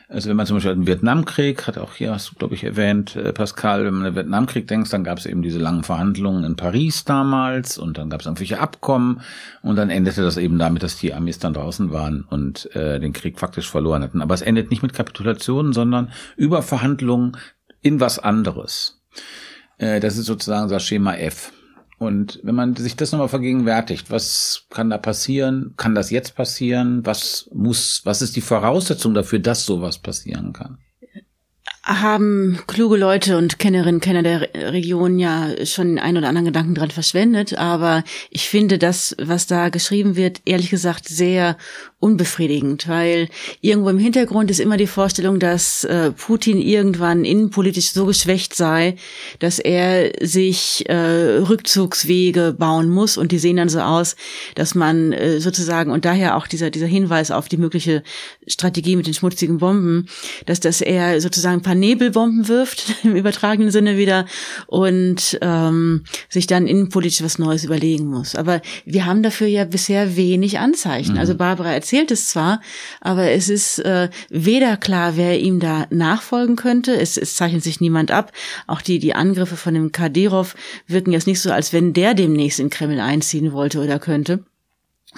[SPEAKER 6] Also wenn man zum Beispiel den Vietnamkrieg, hat auch hier, hast du glaube ich erwähnt, äh, Pascal, wenn man an den Vietnamkrieg denkt, dann gab es eben diese langen Verhandlungen in Paris damals und dann gab es irgendwelche Abkommen und dann endete das eben damit, dass die Amis dann draußen waren und äh, den Krieg faktisch verloren hatten. Aber es endet nicht mit Kapitulationen, sondern über Verhandlungen in was anderes. Äh, das ist sozusagen das Schema F. Und wenn man sich das nochmal vergegenwärtigt, was kann da passieren? Kann das jetzt passieren? Was muss, was ist die Voraussetzung dafür, dass sowas passieren kann?
[SPEAKER 8] Haben kluge Leute und Kennerinnen, Kenner der Re- Region ja schon den einen oder anderen Gedanken dran verschwendet, aber ich finde das, was da geschrieben wird, ehrlich gesagt sehr unbefriedigend, weil irgendwo im Hintergrund ist immer die Vorstellung, dass äh, Putin irgendwann innenpolitisch so geschwächt sei, dass er sich äh, Rückzugswege bauen muss und die sehen dann so aus, dass man äh, sozusagen und daher auch dieser dieser Hinweis auf die mögliche Strategie mit den schmutzigen Bomben, dass das er sozusagen Nebelbomben wirft im übertragenen Sinne wieder und ähm, sich dann innenpolitisch was Neues überlegen muss. Aber wir haben dafür ja bisher wenig Anzeichen. Also Barbara erzählt es zwar, aber es ist äh, weder klar, wer ihm da nachfolgen könnte. Es, es zeichnet sich niemand ab. Auch die die Angriffe von dem Kadyrov wirken jetzt nicht so, als wenn der demnächst in Kreml einziehen wollte oder könnte.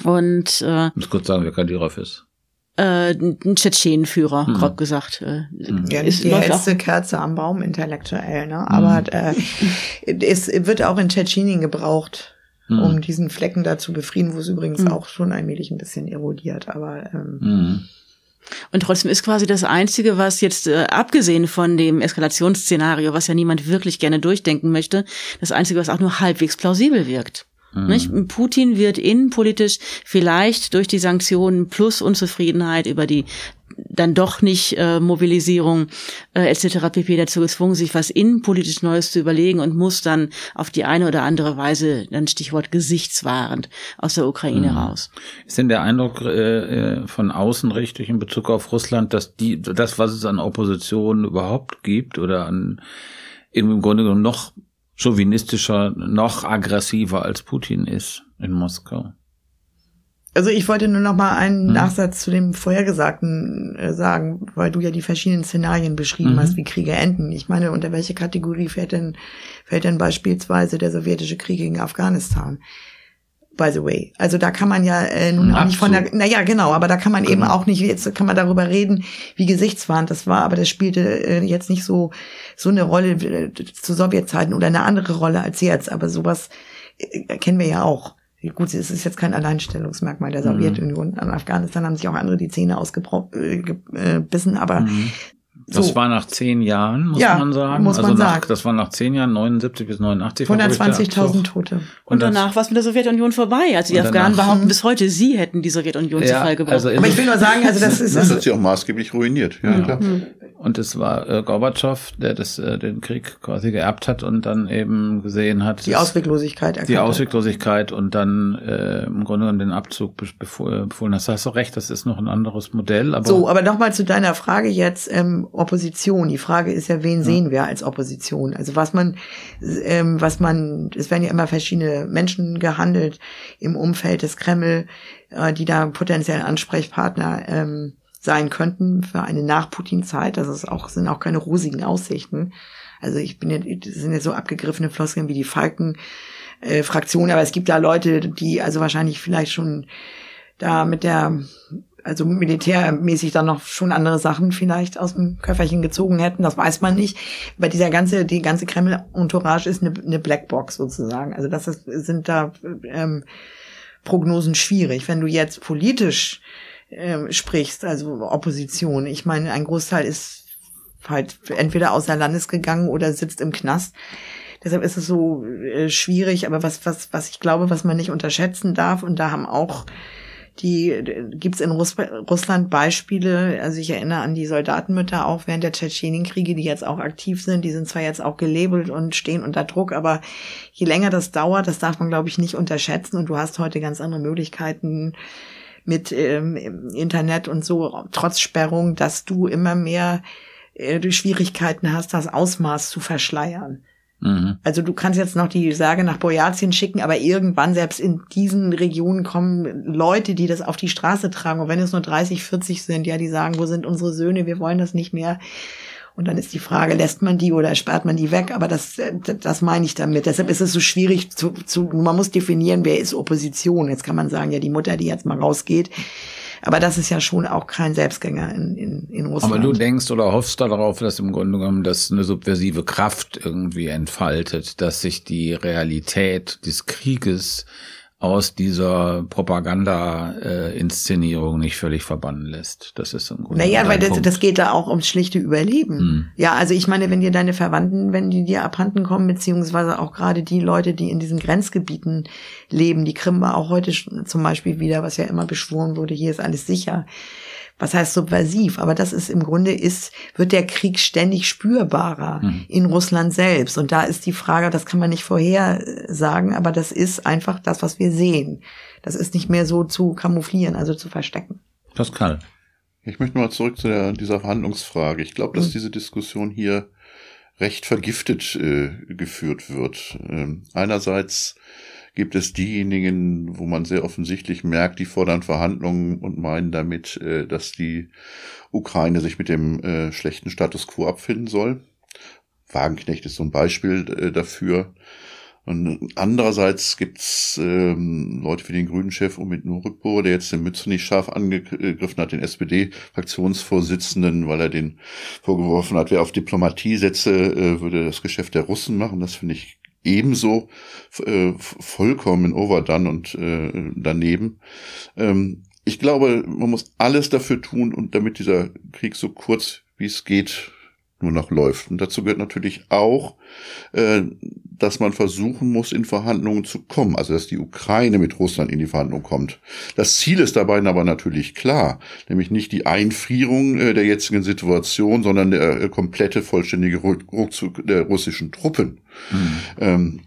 [SPEAKER 8] Und äh,
[SPEAKER 6] Ich muss kurz sagen, wer Kadyrov ist.
[SPEAKER 8] Äh, ein Tschetschenenführer, grob gesagt. Äh,
[SPEAKER 7] Ja,
[SPEAKER 8] es
[SPEAKER 7] nicht die hellste Kerze am Baum intellektuell, ne? Aber äh, es wird auch in Tschetschenien gebraucht, um diesen Flecken da zu befrieden, wo es übrigens auch schon allmählich ein bisschen erodiert. Aber ähm,
[SPEAKER 6] Mhm.
[SPEAKER 8] Und trotzdem ist quasi das Einzige, was jetzt, äh, abgesehen von dem Eskalationsszenario, was ja niemand wirklich gerne durchdenken möchte, das Einzige, was auch nur halbwegs plausibel wirkt. Nicht? Putin wird innenpolitisch vielleicht durch die Sanktionen plus Unzufriedenheit über die dann doch nicht äh, Mobilisierung äh, etc. pp. dazu gezwungen, sich was innenpolitisch Neues zu überlegen und muss dann auf die eine oder andere Weise, dann Stichwort gesichtswahrend, aus der Ukraine raus.
[SPEAKER 6] Ist denn der Eindruck äh, äh, von außen richtig in Bezug auf Russland, dass die das, was es an Opposition überhaupt gibt oder an im Grunde genommen noch chauvinistischer, noch aggressiver als Putin ist in Moskau?
[SPEAKER 7] Also ich wollte nur noch mal einen Nachsatz zu dem Vorhergesagten äh, sagen, weil du ja die verschiedenen Szenarien beschrieben hast, wie Kriege enden. Ich meine, unter welche Kategorie fällt denn, fällt denn beispielsweise der sowjetische Krieg gegen Afghanistan? By the way. Also da kann man ja äh, nun auch nicht von der, naja, genau, aber da kann man eben auch nicht, jetzt kann man darüber reden, wie gesichtswahrend das war, aber das spielte äh, jetzt nicht so, so eine Rolle äh, zu Sowjetzeiten oder eine andere Rolle als jetzt, aber sowas äh, kennen wir ja auch. Gut, es ist jetzt kein Alleinstellungsmerkmal der Sowjetunion. An Afghanistan haben sich auch andere die Zähne ausgebissen, aber
[SPEAKER 6] Das
[SPEAKER 7] so.
[SPEAKER 6] war nach zehn Jahren, muss
[SPEAKER 7] Ja,
[SPEAKER 6] man sagen.
[SPEAKER 7] muss man
[SPEAKER 6] also nach,
[SPEAKER 7] sagen.
[SPEAKER 6] Das war nach zehn Jahren, 79 bis 89. war, glaub ich, der
[SPEAKER 7] 120.000
[SPEAKER 6] Abzug.
[SPEAKER 7] Tote.
[SPEAKER 8] Und
[SPEAKER 6] das-
[SPEAKER 8] danach war es mit der Sowjetunion vorbei. Also die
[SPEAKER 6] Und
[SPEAKER 8] Afghanen behaupten bis heute, sie hätten die Sowjetunion zu
[SPEAKER 6] Ja,
[SPEAKER 8] Fall gebracht.
[SPEAKER 6] also
[SPEAKER 7] Aber ich will nur sagen, also das ist,
[SPEAKER 5] Das hat sie auch maßgeblich ruiniert. Ja, klar.
[SPEAKER 6] Und es war äh, Gorbatschow, der das, äh, den Krieg quasi geerbt hat und dann eben gesehen hat.
[SPEAKER 7] Die Ausweglosigkeit erkannt.
[SPEAKER 6] Die Ausweglosigkeit und dann äh, im Grunde genommen den Abzug befohlen. Das hast du recht, das ist noch ein anderes Modell. Aber
[SPEAKER 7] so, aber nochmal zu deiner Frage jetzt, ähm, Opposition. Die Frage ist ja, wen ja. sehen wir als Opposition? Also was man, ähm, was man, es werden ja immer verschiedene Menschen gehandelt im Umfeld des Kreml, äh, die da potenziell Ansprechpartner ähm, sein könnten für eine Nach-Putin-Zeit. Das ist auch, sind auch keine rosigen Aussichten. Also ich bin ja, das sind ja so abgegriffene Floskeln wie die Falken-Fraktion, äh, aber es gibt da Leute, die also wahrscheinlich vielleicht schon da mit der, also militärmäßig dann noch schon andere Sachen vielleicht aus dem Köfferchen gezogen hätten, das weiß man nicht. Weil dieser ganze, die ganze Kreml-Entourage ist eine, eine Blackbox sozusagen. Also das ist, sind da ähm, Prognosen schwierig. Wenn du jetzt politisch äh, sprichst, also Opposition. Ich meine, ein Großteil ist halt entweder außer Landes gegangen oder sitzt im Knast. Deshalb ist es so äh, schwierig, aber was, was, was ich glaube, was man nicht unterschätzen darf, und da haben auch die gibt's in Russ Russland Beispiele, also ich erinnere an die Soldatenmütter auch während der Tschetschenienkriege, die jetzt auch aktiv sind, die sind zwar jetzt auch gelabelt und stehen unter Druck, aber je länger das dauert, das darf man glaube ich nicht unterschätzen und du hast heute ganz andere Möglichkeiten, mit ähm, Internet und so, trotz Sperrung, dass du immer mehr äh, Schwierigkeiten hast, das Ausmaß zu verschleiern. Mhm. Also du kannst jetzt noch die Sage nach Boyatien schicken, aber irgendwann selbst in diesen Regionen kommen Leute, die das auf die Straße tragen. Und wenn es nur 30, 40 sind, ja, die sagen, wo sind unsere Söhne? Wir wollen das nicht mehr. Und dann ist die Frage, lässt man die oder sperrt man die weg? Aber das, das meine ich damit. Deshalb ist es so schwierig zu, zu, man muss definieren, wer ist Opposition. Jetzt kann man sagen, ja, die Mutter, die jetzt mal rausgeht. Aber das ist ja schon auch kein Selbstgänger in, in, in Russland.
[SPEAKER 6] Aber du denkst oder hoffst darauf, dass im Grunde genommen das eine subversive Kraft irgendwie entfaltet, dass sich die Realität des Krieges aus dieser Propaganda-Inszenierung nicht völlig verbannen lässt. Das ist im Grunde.
[SPEAKER 7] Naja, weil das, das geht da auch ums schlichte Überleben. Hm. Ja, also ich meine, wenn dir deine Verwandten, wenn die dir abhanden kommen, beziehungsweise auch gerade die Leute, die in diesen Grenzgebieten leben, die Krim war auch heute zum Beispiel wieder, was ja immer beschworen wurde, hier ist alles sicher was heißt subversiv, aber das ist im Grunde ist, wird der Krieg ständig spürbarer mhm. in Russland selbst. Und da ist die Frage, das kann man nicht vorher sagen, aber das ist einfach das, was wir sehen. Das ist nicht mehr so zu kamouflieren, also zu verstecken.
[SPEAKER 6] Pascal.
[SPEAKER 5] Ich möchte mal zurück zu der, dieser Verhandlungsfrage. Ich glaube, dass mhm. diese Diskussion hier recht vergiftet äh, geführt wird. Ähm, einerseits gibt es diejenigen, wo man sehr offensichtlich merkt, die fordern Verhandlungen und meinen damit, äh, dass die Ukraine sich mit dem äh, schlechten Status quo abfinden soll. Wagenknecht ist so ein Beispiel äh, dafür. Und andererseits gibt's ähm, Leute wie den Grünen-Chef Omid Nuripur, der jetzt den Mütze nicht scharf angegriffen hat, den SPD-Fraktionsvorsitzenden, weil er den vorgeworfen hat, wer auf Diplomatie setze, äh, würde das Geschäft der Russen machen. Das finde ich ebenso äh, vollkommen overdone und äh, daneben. Ähm, ich glaube, man muss alles dafür tun und damit dieser Krieg so kurz wie es geht nur noch läuft. Und dazu gehört natürlich auch, äh, dass man versuchen muss, in Verhandlungen zu kommen. Also, dass die Ukraine mit Russland in die Verhandlungen kommt. Das Ziel ist dabei aber natürlich klar. Nämlich nicht die Einfrierung äh, der jetzigen Situation, sondern der äh, komplette, vollständige Rückzug der russischen Truppen. Mhm. Ähm,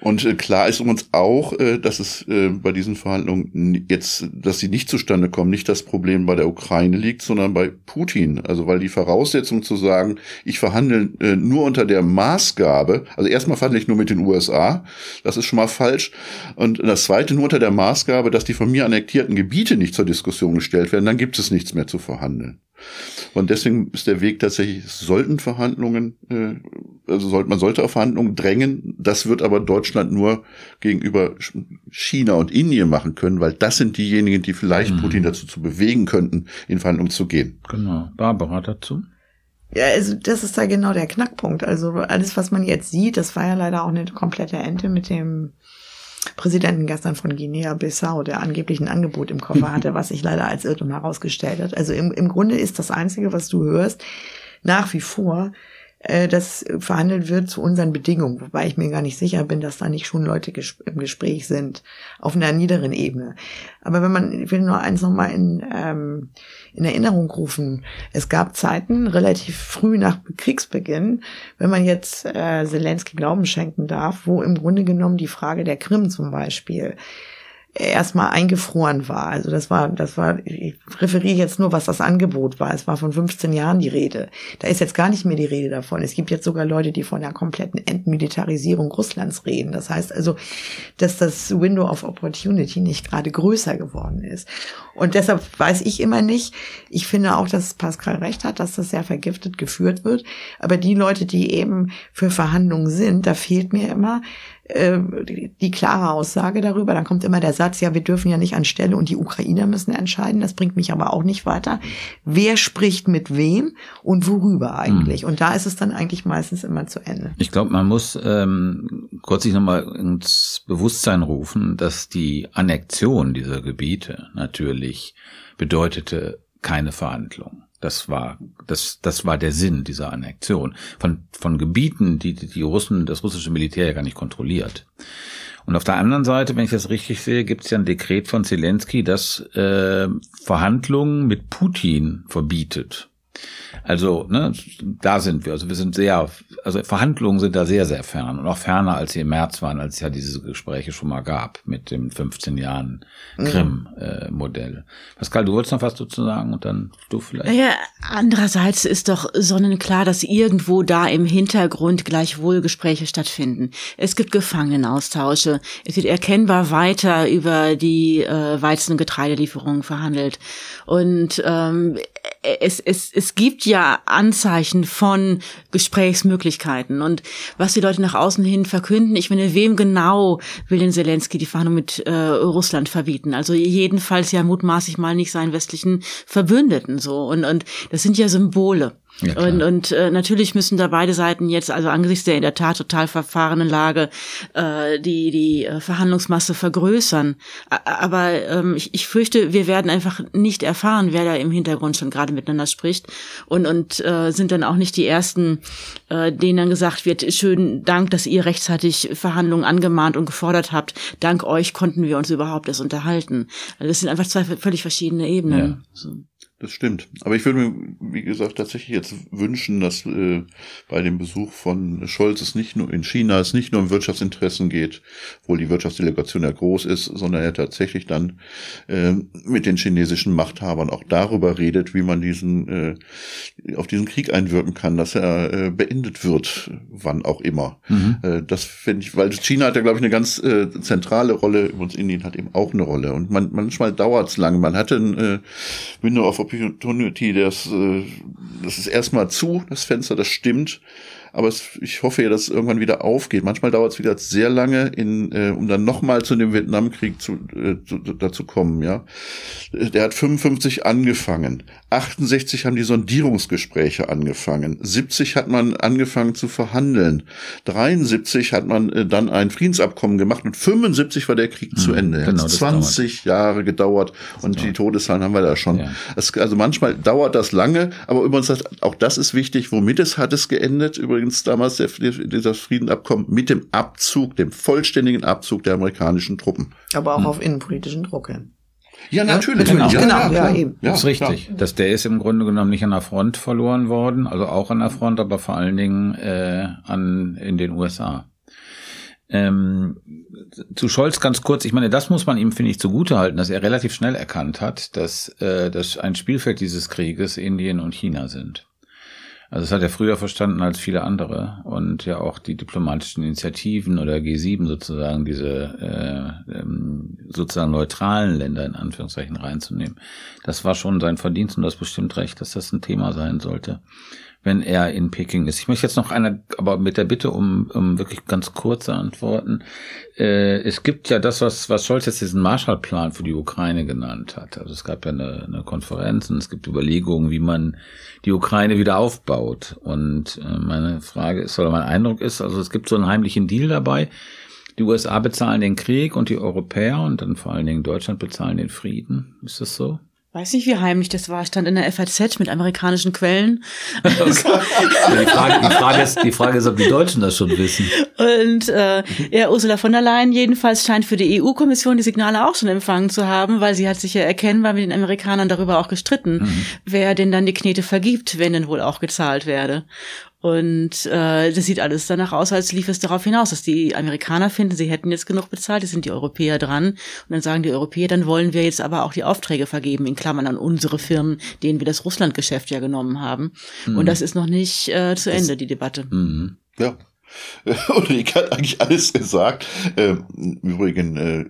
[SPEAKER 5] und äh, klar ist uns auch, äh, dass es äh, bei diesen Verhandlungen jetzt, dass sie nicht zustande kommen, nicht das Problem bei der Ukraine liegt, sondern bei Putin. Also weil die Voraussetzung zu sagen, ich verhandle nur unter der Maßgabe, also erstmal verhandle ich nur mit den USA, das ist schon mal falsch. Und das zweite nur unter der Maßgabe, dass die von mir annektierten Gebiete nicht zur Diskussion gestellt werden, dann gibt es nichts mehr zu verhandeln. Und deswegen ist der Weg tatsächlich, es sollten Verhandlungen, äh, also sollte, man sollte auf Verhandlungen drängen. Das wird aber Deutschland nur gegenüber China und Indien machen können, weil das sind diejenigen, die vielleicht mhm. Putin dazu zu bewegen könnten, in Verhandlungen zu gehen.
[SPEAKER 6] Genau. Barbara dazu?
[SPEAKER 7] Ja, also das ist da genau der Knackpunkt. Also alles, was man jetzt sieht, das war ja leider auch eine komplette Ente mit dem Präsidenten gestern von Guinea-Bissau, der angeblich ein Angebot im Koffer hatte, was sich leider als Irrtum herausgestellt hat. Also im, im Grunde ist das Einzige, was du hörst, nach wie vor, äh, das verhandelt wird zu unseren Bedingungen, wobei ich mir gar nicht sicher bin, dass da nicht schon Leute im Gespräch sind auf einer niederen Ebene. Aber wenn man, ich will nur eins nochmal in, ähm, in Erinnerung rufen. Es gab Zeiten, relativ früh nach Kriegsbeginn, wenn man jetzt äh, Zelensky Glauben schenken darf, wo im Grunde genommen die Frage der Krim zum Beispiel erstmal eingefroren war. Also das war, das war, ich referiere jetzt nur, was das Angebot war. Es war von 15 Jahren die Rede. Da ist jetzt gar nicht mehr die Rede davon. Es gibt jetzt sogar Leute, die von der kompletten Entmilitarisierung Russlands reden. Das heißt also, dass das Window of Opportunity nicht gerade größer geworden ist. Und deshalb weiß ich immer nicht, ich finde auch, dass Pascal recht hat, dass das sehr vergiftet geführt wird. Aber die Leute, die eben für Verhandlungen sind, da fehlt mir immer, äh, die klare Aussage darüber. Dann kommt immer der Satz, ja, wir dürfen ja nicht anstelle und die Ukrainer müssen entscheiden. Das bringt mich aber auch nicht weiter. Wer spricht mit wem und worüber eigentlich? Mhm. Und da ist es dann eigentlich meistens immer zu Ende.
[SPEAKER 6] Ich glaube, man muss ähm, kurz sich nochmal ins Bewusstsein rufen, dass die Annexion dieser Gebiete natürlich bedeutete keine Verhandlungen. Das war, das, das war der Sinn dieser Annexion. Von, von Gebieten, die, die Russen, das russische Militär ja gar nicht kontrolliert. Und auf der anderen Seite, wenn ich das richtig sehe, gibt es ja ein Dekret von Zelensky, das äh, Verhandlungen mit Putin verbietet. Also, ne, da sind wir. Also wir sind sehr, also Verhandlungen sind da sehr, sehr fern und auch ferner, als sie im März waren, als es ja diese Gespräche schon mal gab mit dem 15 Jahren Krim-Modell. Äh, Pascal, du wolltest noch was dazu sagen und dann du vielleicht.
[SPEAKER 8] Ja, andererseits ist doch sonnenklar, dass irgendwo da im Hintergrund gleichwohl Gespräche stattfinden. Es gibt Gefangenenaustausche. Es wird erkennbar weiter über die äh, Weizen- und Getreidelieferungen verhandelt. Und ähm, es, es, es gibt ja Anzeichen von Gesprächsmöglichkeiten. Und was die Leute nach außen hin verkünden, ich meine, wem genau will denn Zelensky die Verhandlung mit äh, Russland verbieten? Also jedenfalls ja mutmaßlich mal nicht seinen westlichen Verbündeten so. Und, und das sind ja Symbole. Ja, und und äh, natürlich müssen da beide Seiten jetzt, also angesichts der in der Tat total verfahrenen Lage, äh, die die äh, Verhandlungsmasse vergrößern. Aber ähm, ich, ich fürchte, wir werden einfach nicht erfahren, wer da im Hintergrund schon gerade miteinander spricht und und äh, sind dann auch nicht die ersten, äh, denen dann gesagt wird: Schönen Dank, dass ihr rechtzeitig Verhandlungen angemahnt und gefordert habt. Dank euch konnten wir uns überhaupt erst unterhalten. Also das sind einfach zwei völlig verschiedene Ebenen. Ja. So.
[SPEAKER 5] Das stimmt. Aber ich würde mir, wie gesagt, tatsächlich jetzt wünschen, dass äh, bei dem Besuch von Scholz es nicht nur in China es nicht nur um Wirtschaftsinteressen geht, obwohl die Wirtschaftsdelegation ja groß ist, sondern er tatsächlich dann äh, mit den chinesischen Machthabern auch darüber redet, wie man diesen äh, auf diesen Krieg einwirken kann, dass er äh, beendet wird, wann auch immer. Mhm. Äh, das finde ich, weil China hat ja, glaube ich, eine ganz äh, zentrale Rolle, übrigens Indien hat eben auch eine Rolle. Und man, manchmal dauert es lang. Man hatte ein äh, Window of Opportunity, das, äh, das ist erstmal zu, das Fenster, das stimmt aber es, ich hoffe ja, dass es irgendwann wieder aufgeht. Manchmal dauert es wieder sehr lange, in, äh, um dann nochmal zu dem Vietnamkrieg zu, äh, zu, dazu kommen. Ja, der hat 55 angefangen, 68 haben die Sondierungsgespräche angefangen, 70 hat man angefangen zu verhandeln, 73 hat man äh, dann ein Friedensabkommen gemacht und 75 war der Krieg mhm, zu Ende. Genau, 20 Jahre gedauert und die Todeszahlen haben wir da schon. Ja. Es, also manchmal dauert das lange, aber übrigens auch das ist wichtig. Womit es hat es geendet? Übrigens übrigens damals der, dieser Friedenabkommen mit dem Abzug, dem vollständigen Abzug der amerikanischen Truppen.
[SPEAKER 7] Aber auch hm. auf innenpolitischen Druck hin.
[SPEAKER 5] Ja, natürlich.
[SPEAKER 6] Genau, ja, genau. Ja, ja, eben. das ist richtig. Dass der ist im Grunde genommen nicht an der Front verloren worden, also auch an der Front, aber vor allen Dingen äh, an in den USA. Ähm, zu Scholz ganz kurz, ich meine, das muss man ihm, finde ich, zugutehalten, dass er relativ schnell erkannt hat, dass äh, das ein Spielfeld dieses Krieges Indien und China sind. Also das hat er früher verstanden als viele andere und ja auch die diplomatischen Initiativen oder G7 sozusagen diese äh, ähm, sozusagen neutralen Länder in Anführungszeichen reinzunehmen. Das war schon sein Verdienst und das bestimmt recht, dass das ein Thema sein sollte wenn er in Peking ist. Ich möchte jetzt noch einer, aber mit der Bitte um, um wirklich ganz kurze Antworten. Äh, es gibt ja das, was, was Scholz jetzt diesen Marshallplan für die Ukraine genannt hat. Also es gab ja eine, eine Konferenz und es gibt Überlegungen, wie man die Ukraine wieder aufbaut. Und äh, meine Frage ist, oder mein Eindruck ist, also es gibt so einen heimlichen Deal dabei. Die USA bezahlen den Krieg und die Europäer und dann vor allen Dingen Deutschland bezahlen den Frieden. Ist das so?
[SPEAKER 8] Weiß nicht, wie heimlich das war. Stand in der FAZ mit amerikanischen Quellen.
[SPEAKER 6] die, Frage, die, Frage ist, die Frage ist, ob die Deutschen das schon wissen.
[SPEAKER 8] Und äh, ja, Ursula von der Leyen jedenfalls scheint für die EU-Kommission die Signale auch schon empfangen zu haben, weil sie hat sich ja erkennbar mit den Amerikanern darüber auch gestritten, mhm. wer denn dann die Knete vergibt, wenn denn wohl auch gezahlt werde. Und äh, das sieht alles danach aus, als lief es darauf hinaus, dass die Amerikaner finden, sie hätten jetzt genug bezahlt, jetzt sind die Europäer dran. Und dann sagen die Europäer, dann wollen wir jetzt aber auch die Aufträge vergeben, in Klammern an unsere Firmen, denen wir das Russland-Geschäft ja genommen haben. Mhm. Und das ist noch nicht äh, zu Ende, die Debatte.
[SPEAKER 5] Mhm. Ja, Ulrike hat eigentlich alles gesagt. Ähm, Übrigens, äh,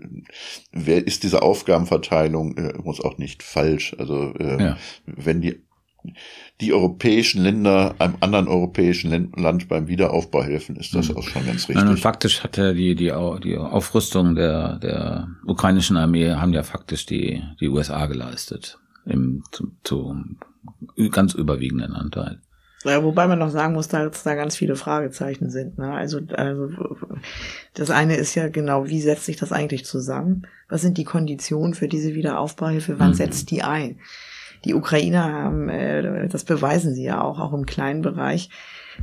[SPEAKER 5] wer ist diese Aufgabenverteilung, äh, muss auch nicht falsch. Also äh, ja. wenn die die europäischen Länder einem anderen europäischen Land beim Wiederaufbau helfen, ist das mhm. auch schon ganz richtig. Nein,
[SPEAKER 6] und faktisch hatte die, die, die Aufrüstung der, der ukrainischen Armee haben ja faktisch die, die USA geleistet. Im, zu, zu ganz überwiegenden Anteil.
[SPEAKER 7] Ja, wobei man noch sagen muss, dass da ganz viele Fragezeichen sind. Ne? Also, also das eine ist ja genau, wie setzt sich das eigentlich zusammen? Was sind die Konditionen für diese Wiederaufbauhilfe? Wann mhm. setzt die ein? Die Ukrainer haben, äh, das beweisen sie ja auch, auch im kleinen Bereich,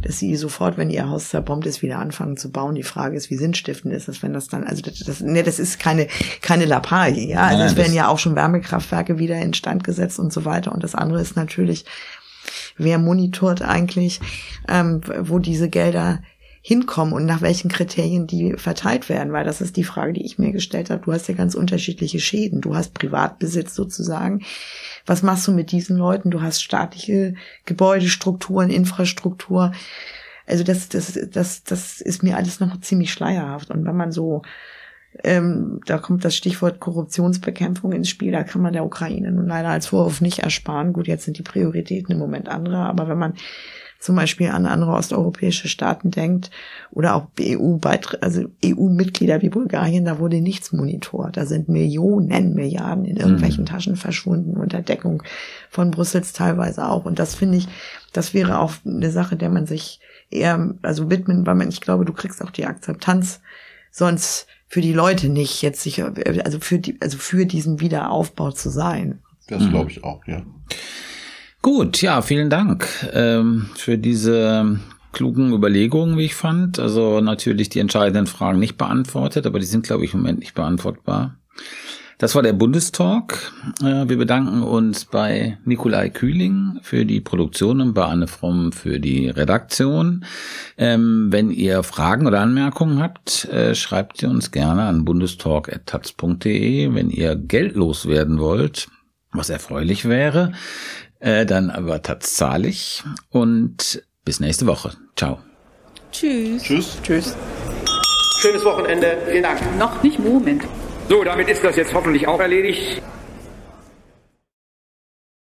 [SPEAKER 7] dass sie sofort, wenn ihr Haus zerbombt ist, wieder anfangen zu bauen. Die Frage ist, wie sinnstiftend ist das, wenn das dann, also das, das, ne, das ist keine, keine Lappalie, ja. Also es werden ja auch schon Wärmekraftwerke wieder instand gesetzt und so weiter. Und das andere ist natürlich, wer monitort eigentlich, ähm, wo diese Gelder hinkommen und nach welchen Kriterien die verteilt werden, weil das ist die Frage, die ich mir gestellt habe. Du hast ja ganz unterschiedliche Schäden. Du hast Privatbesitz sozusagen. Was machst du mit diesen Leuten? Du hast staatliche Gebäudestrukturen, Infrastruktur. Also das, das, das, das ist mir alles noch ziemlich schleierhaft. Und wenn man so ähm, da kommt das Stichwort Korruptionsbekämpfung ins Spiel. Da kann man der Ukraine nun leider als Vorwurf nicht ersparen. Gut, jetzt sind die Prioritäten im Moment andere, aber wenn man zum Beispiel an andere osteuropäische Staaten denkt oder auch EU also EU-Mitglieder wie Bulgarien, da wurde nichts monitort. Da sind Millionen, Milliarden in irgendwelchen mhm. Taschen verschwunden unter Deckung von Brüssels teilweise auch. Und das finde ich, das wäre auch eine Sache, der man sich eher, also widmen, weil man, ich glaube, du kriegst auch die Akzeptanz sonst für die Leute nicht jetzt sicher, also für die, also für diesen Wiederaufbau zu sein.
[SPEAKER 5] Das mhm. glaube ich auch, ja.
[SPEAKER 6] Gut, ja, vielen Dank ähm, für diese klugen Überlegungen, wie ich fand. Also natürlich die entscheidenden Fragen nicht beantwortet, aber die sind, glaube ich, im Moment nicht beantwortbar. Das war der Bundestalk. Äh, wir bedanken uns bei Nikolai Kühling für die Produktion und bei Anne Fromm für die Redaktion. Ähm, wenn ihr Fragen oder Anmerkungen habt, äh, schreibt sie uns gerne an bundestalk.taz.de. Wenn ihr geldlos werden wollt, was erfreulich wäre, äh, dann aber tatsächlich. Und bis nächste Woche. Ciao.
[SPEAKER 8] Tschüss.
[SPEAKER 4] Tschüss.
[SPEAKER 7] Tschüss.
[SPEAKER 4] Schönes Wochenende. Vielen Dank.
[SPEAKER 1] Noch nicht Moment.
[SPEAKER 4] So, damit ist das jetzt hoffentlich auch erledigt.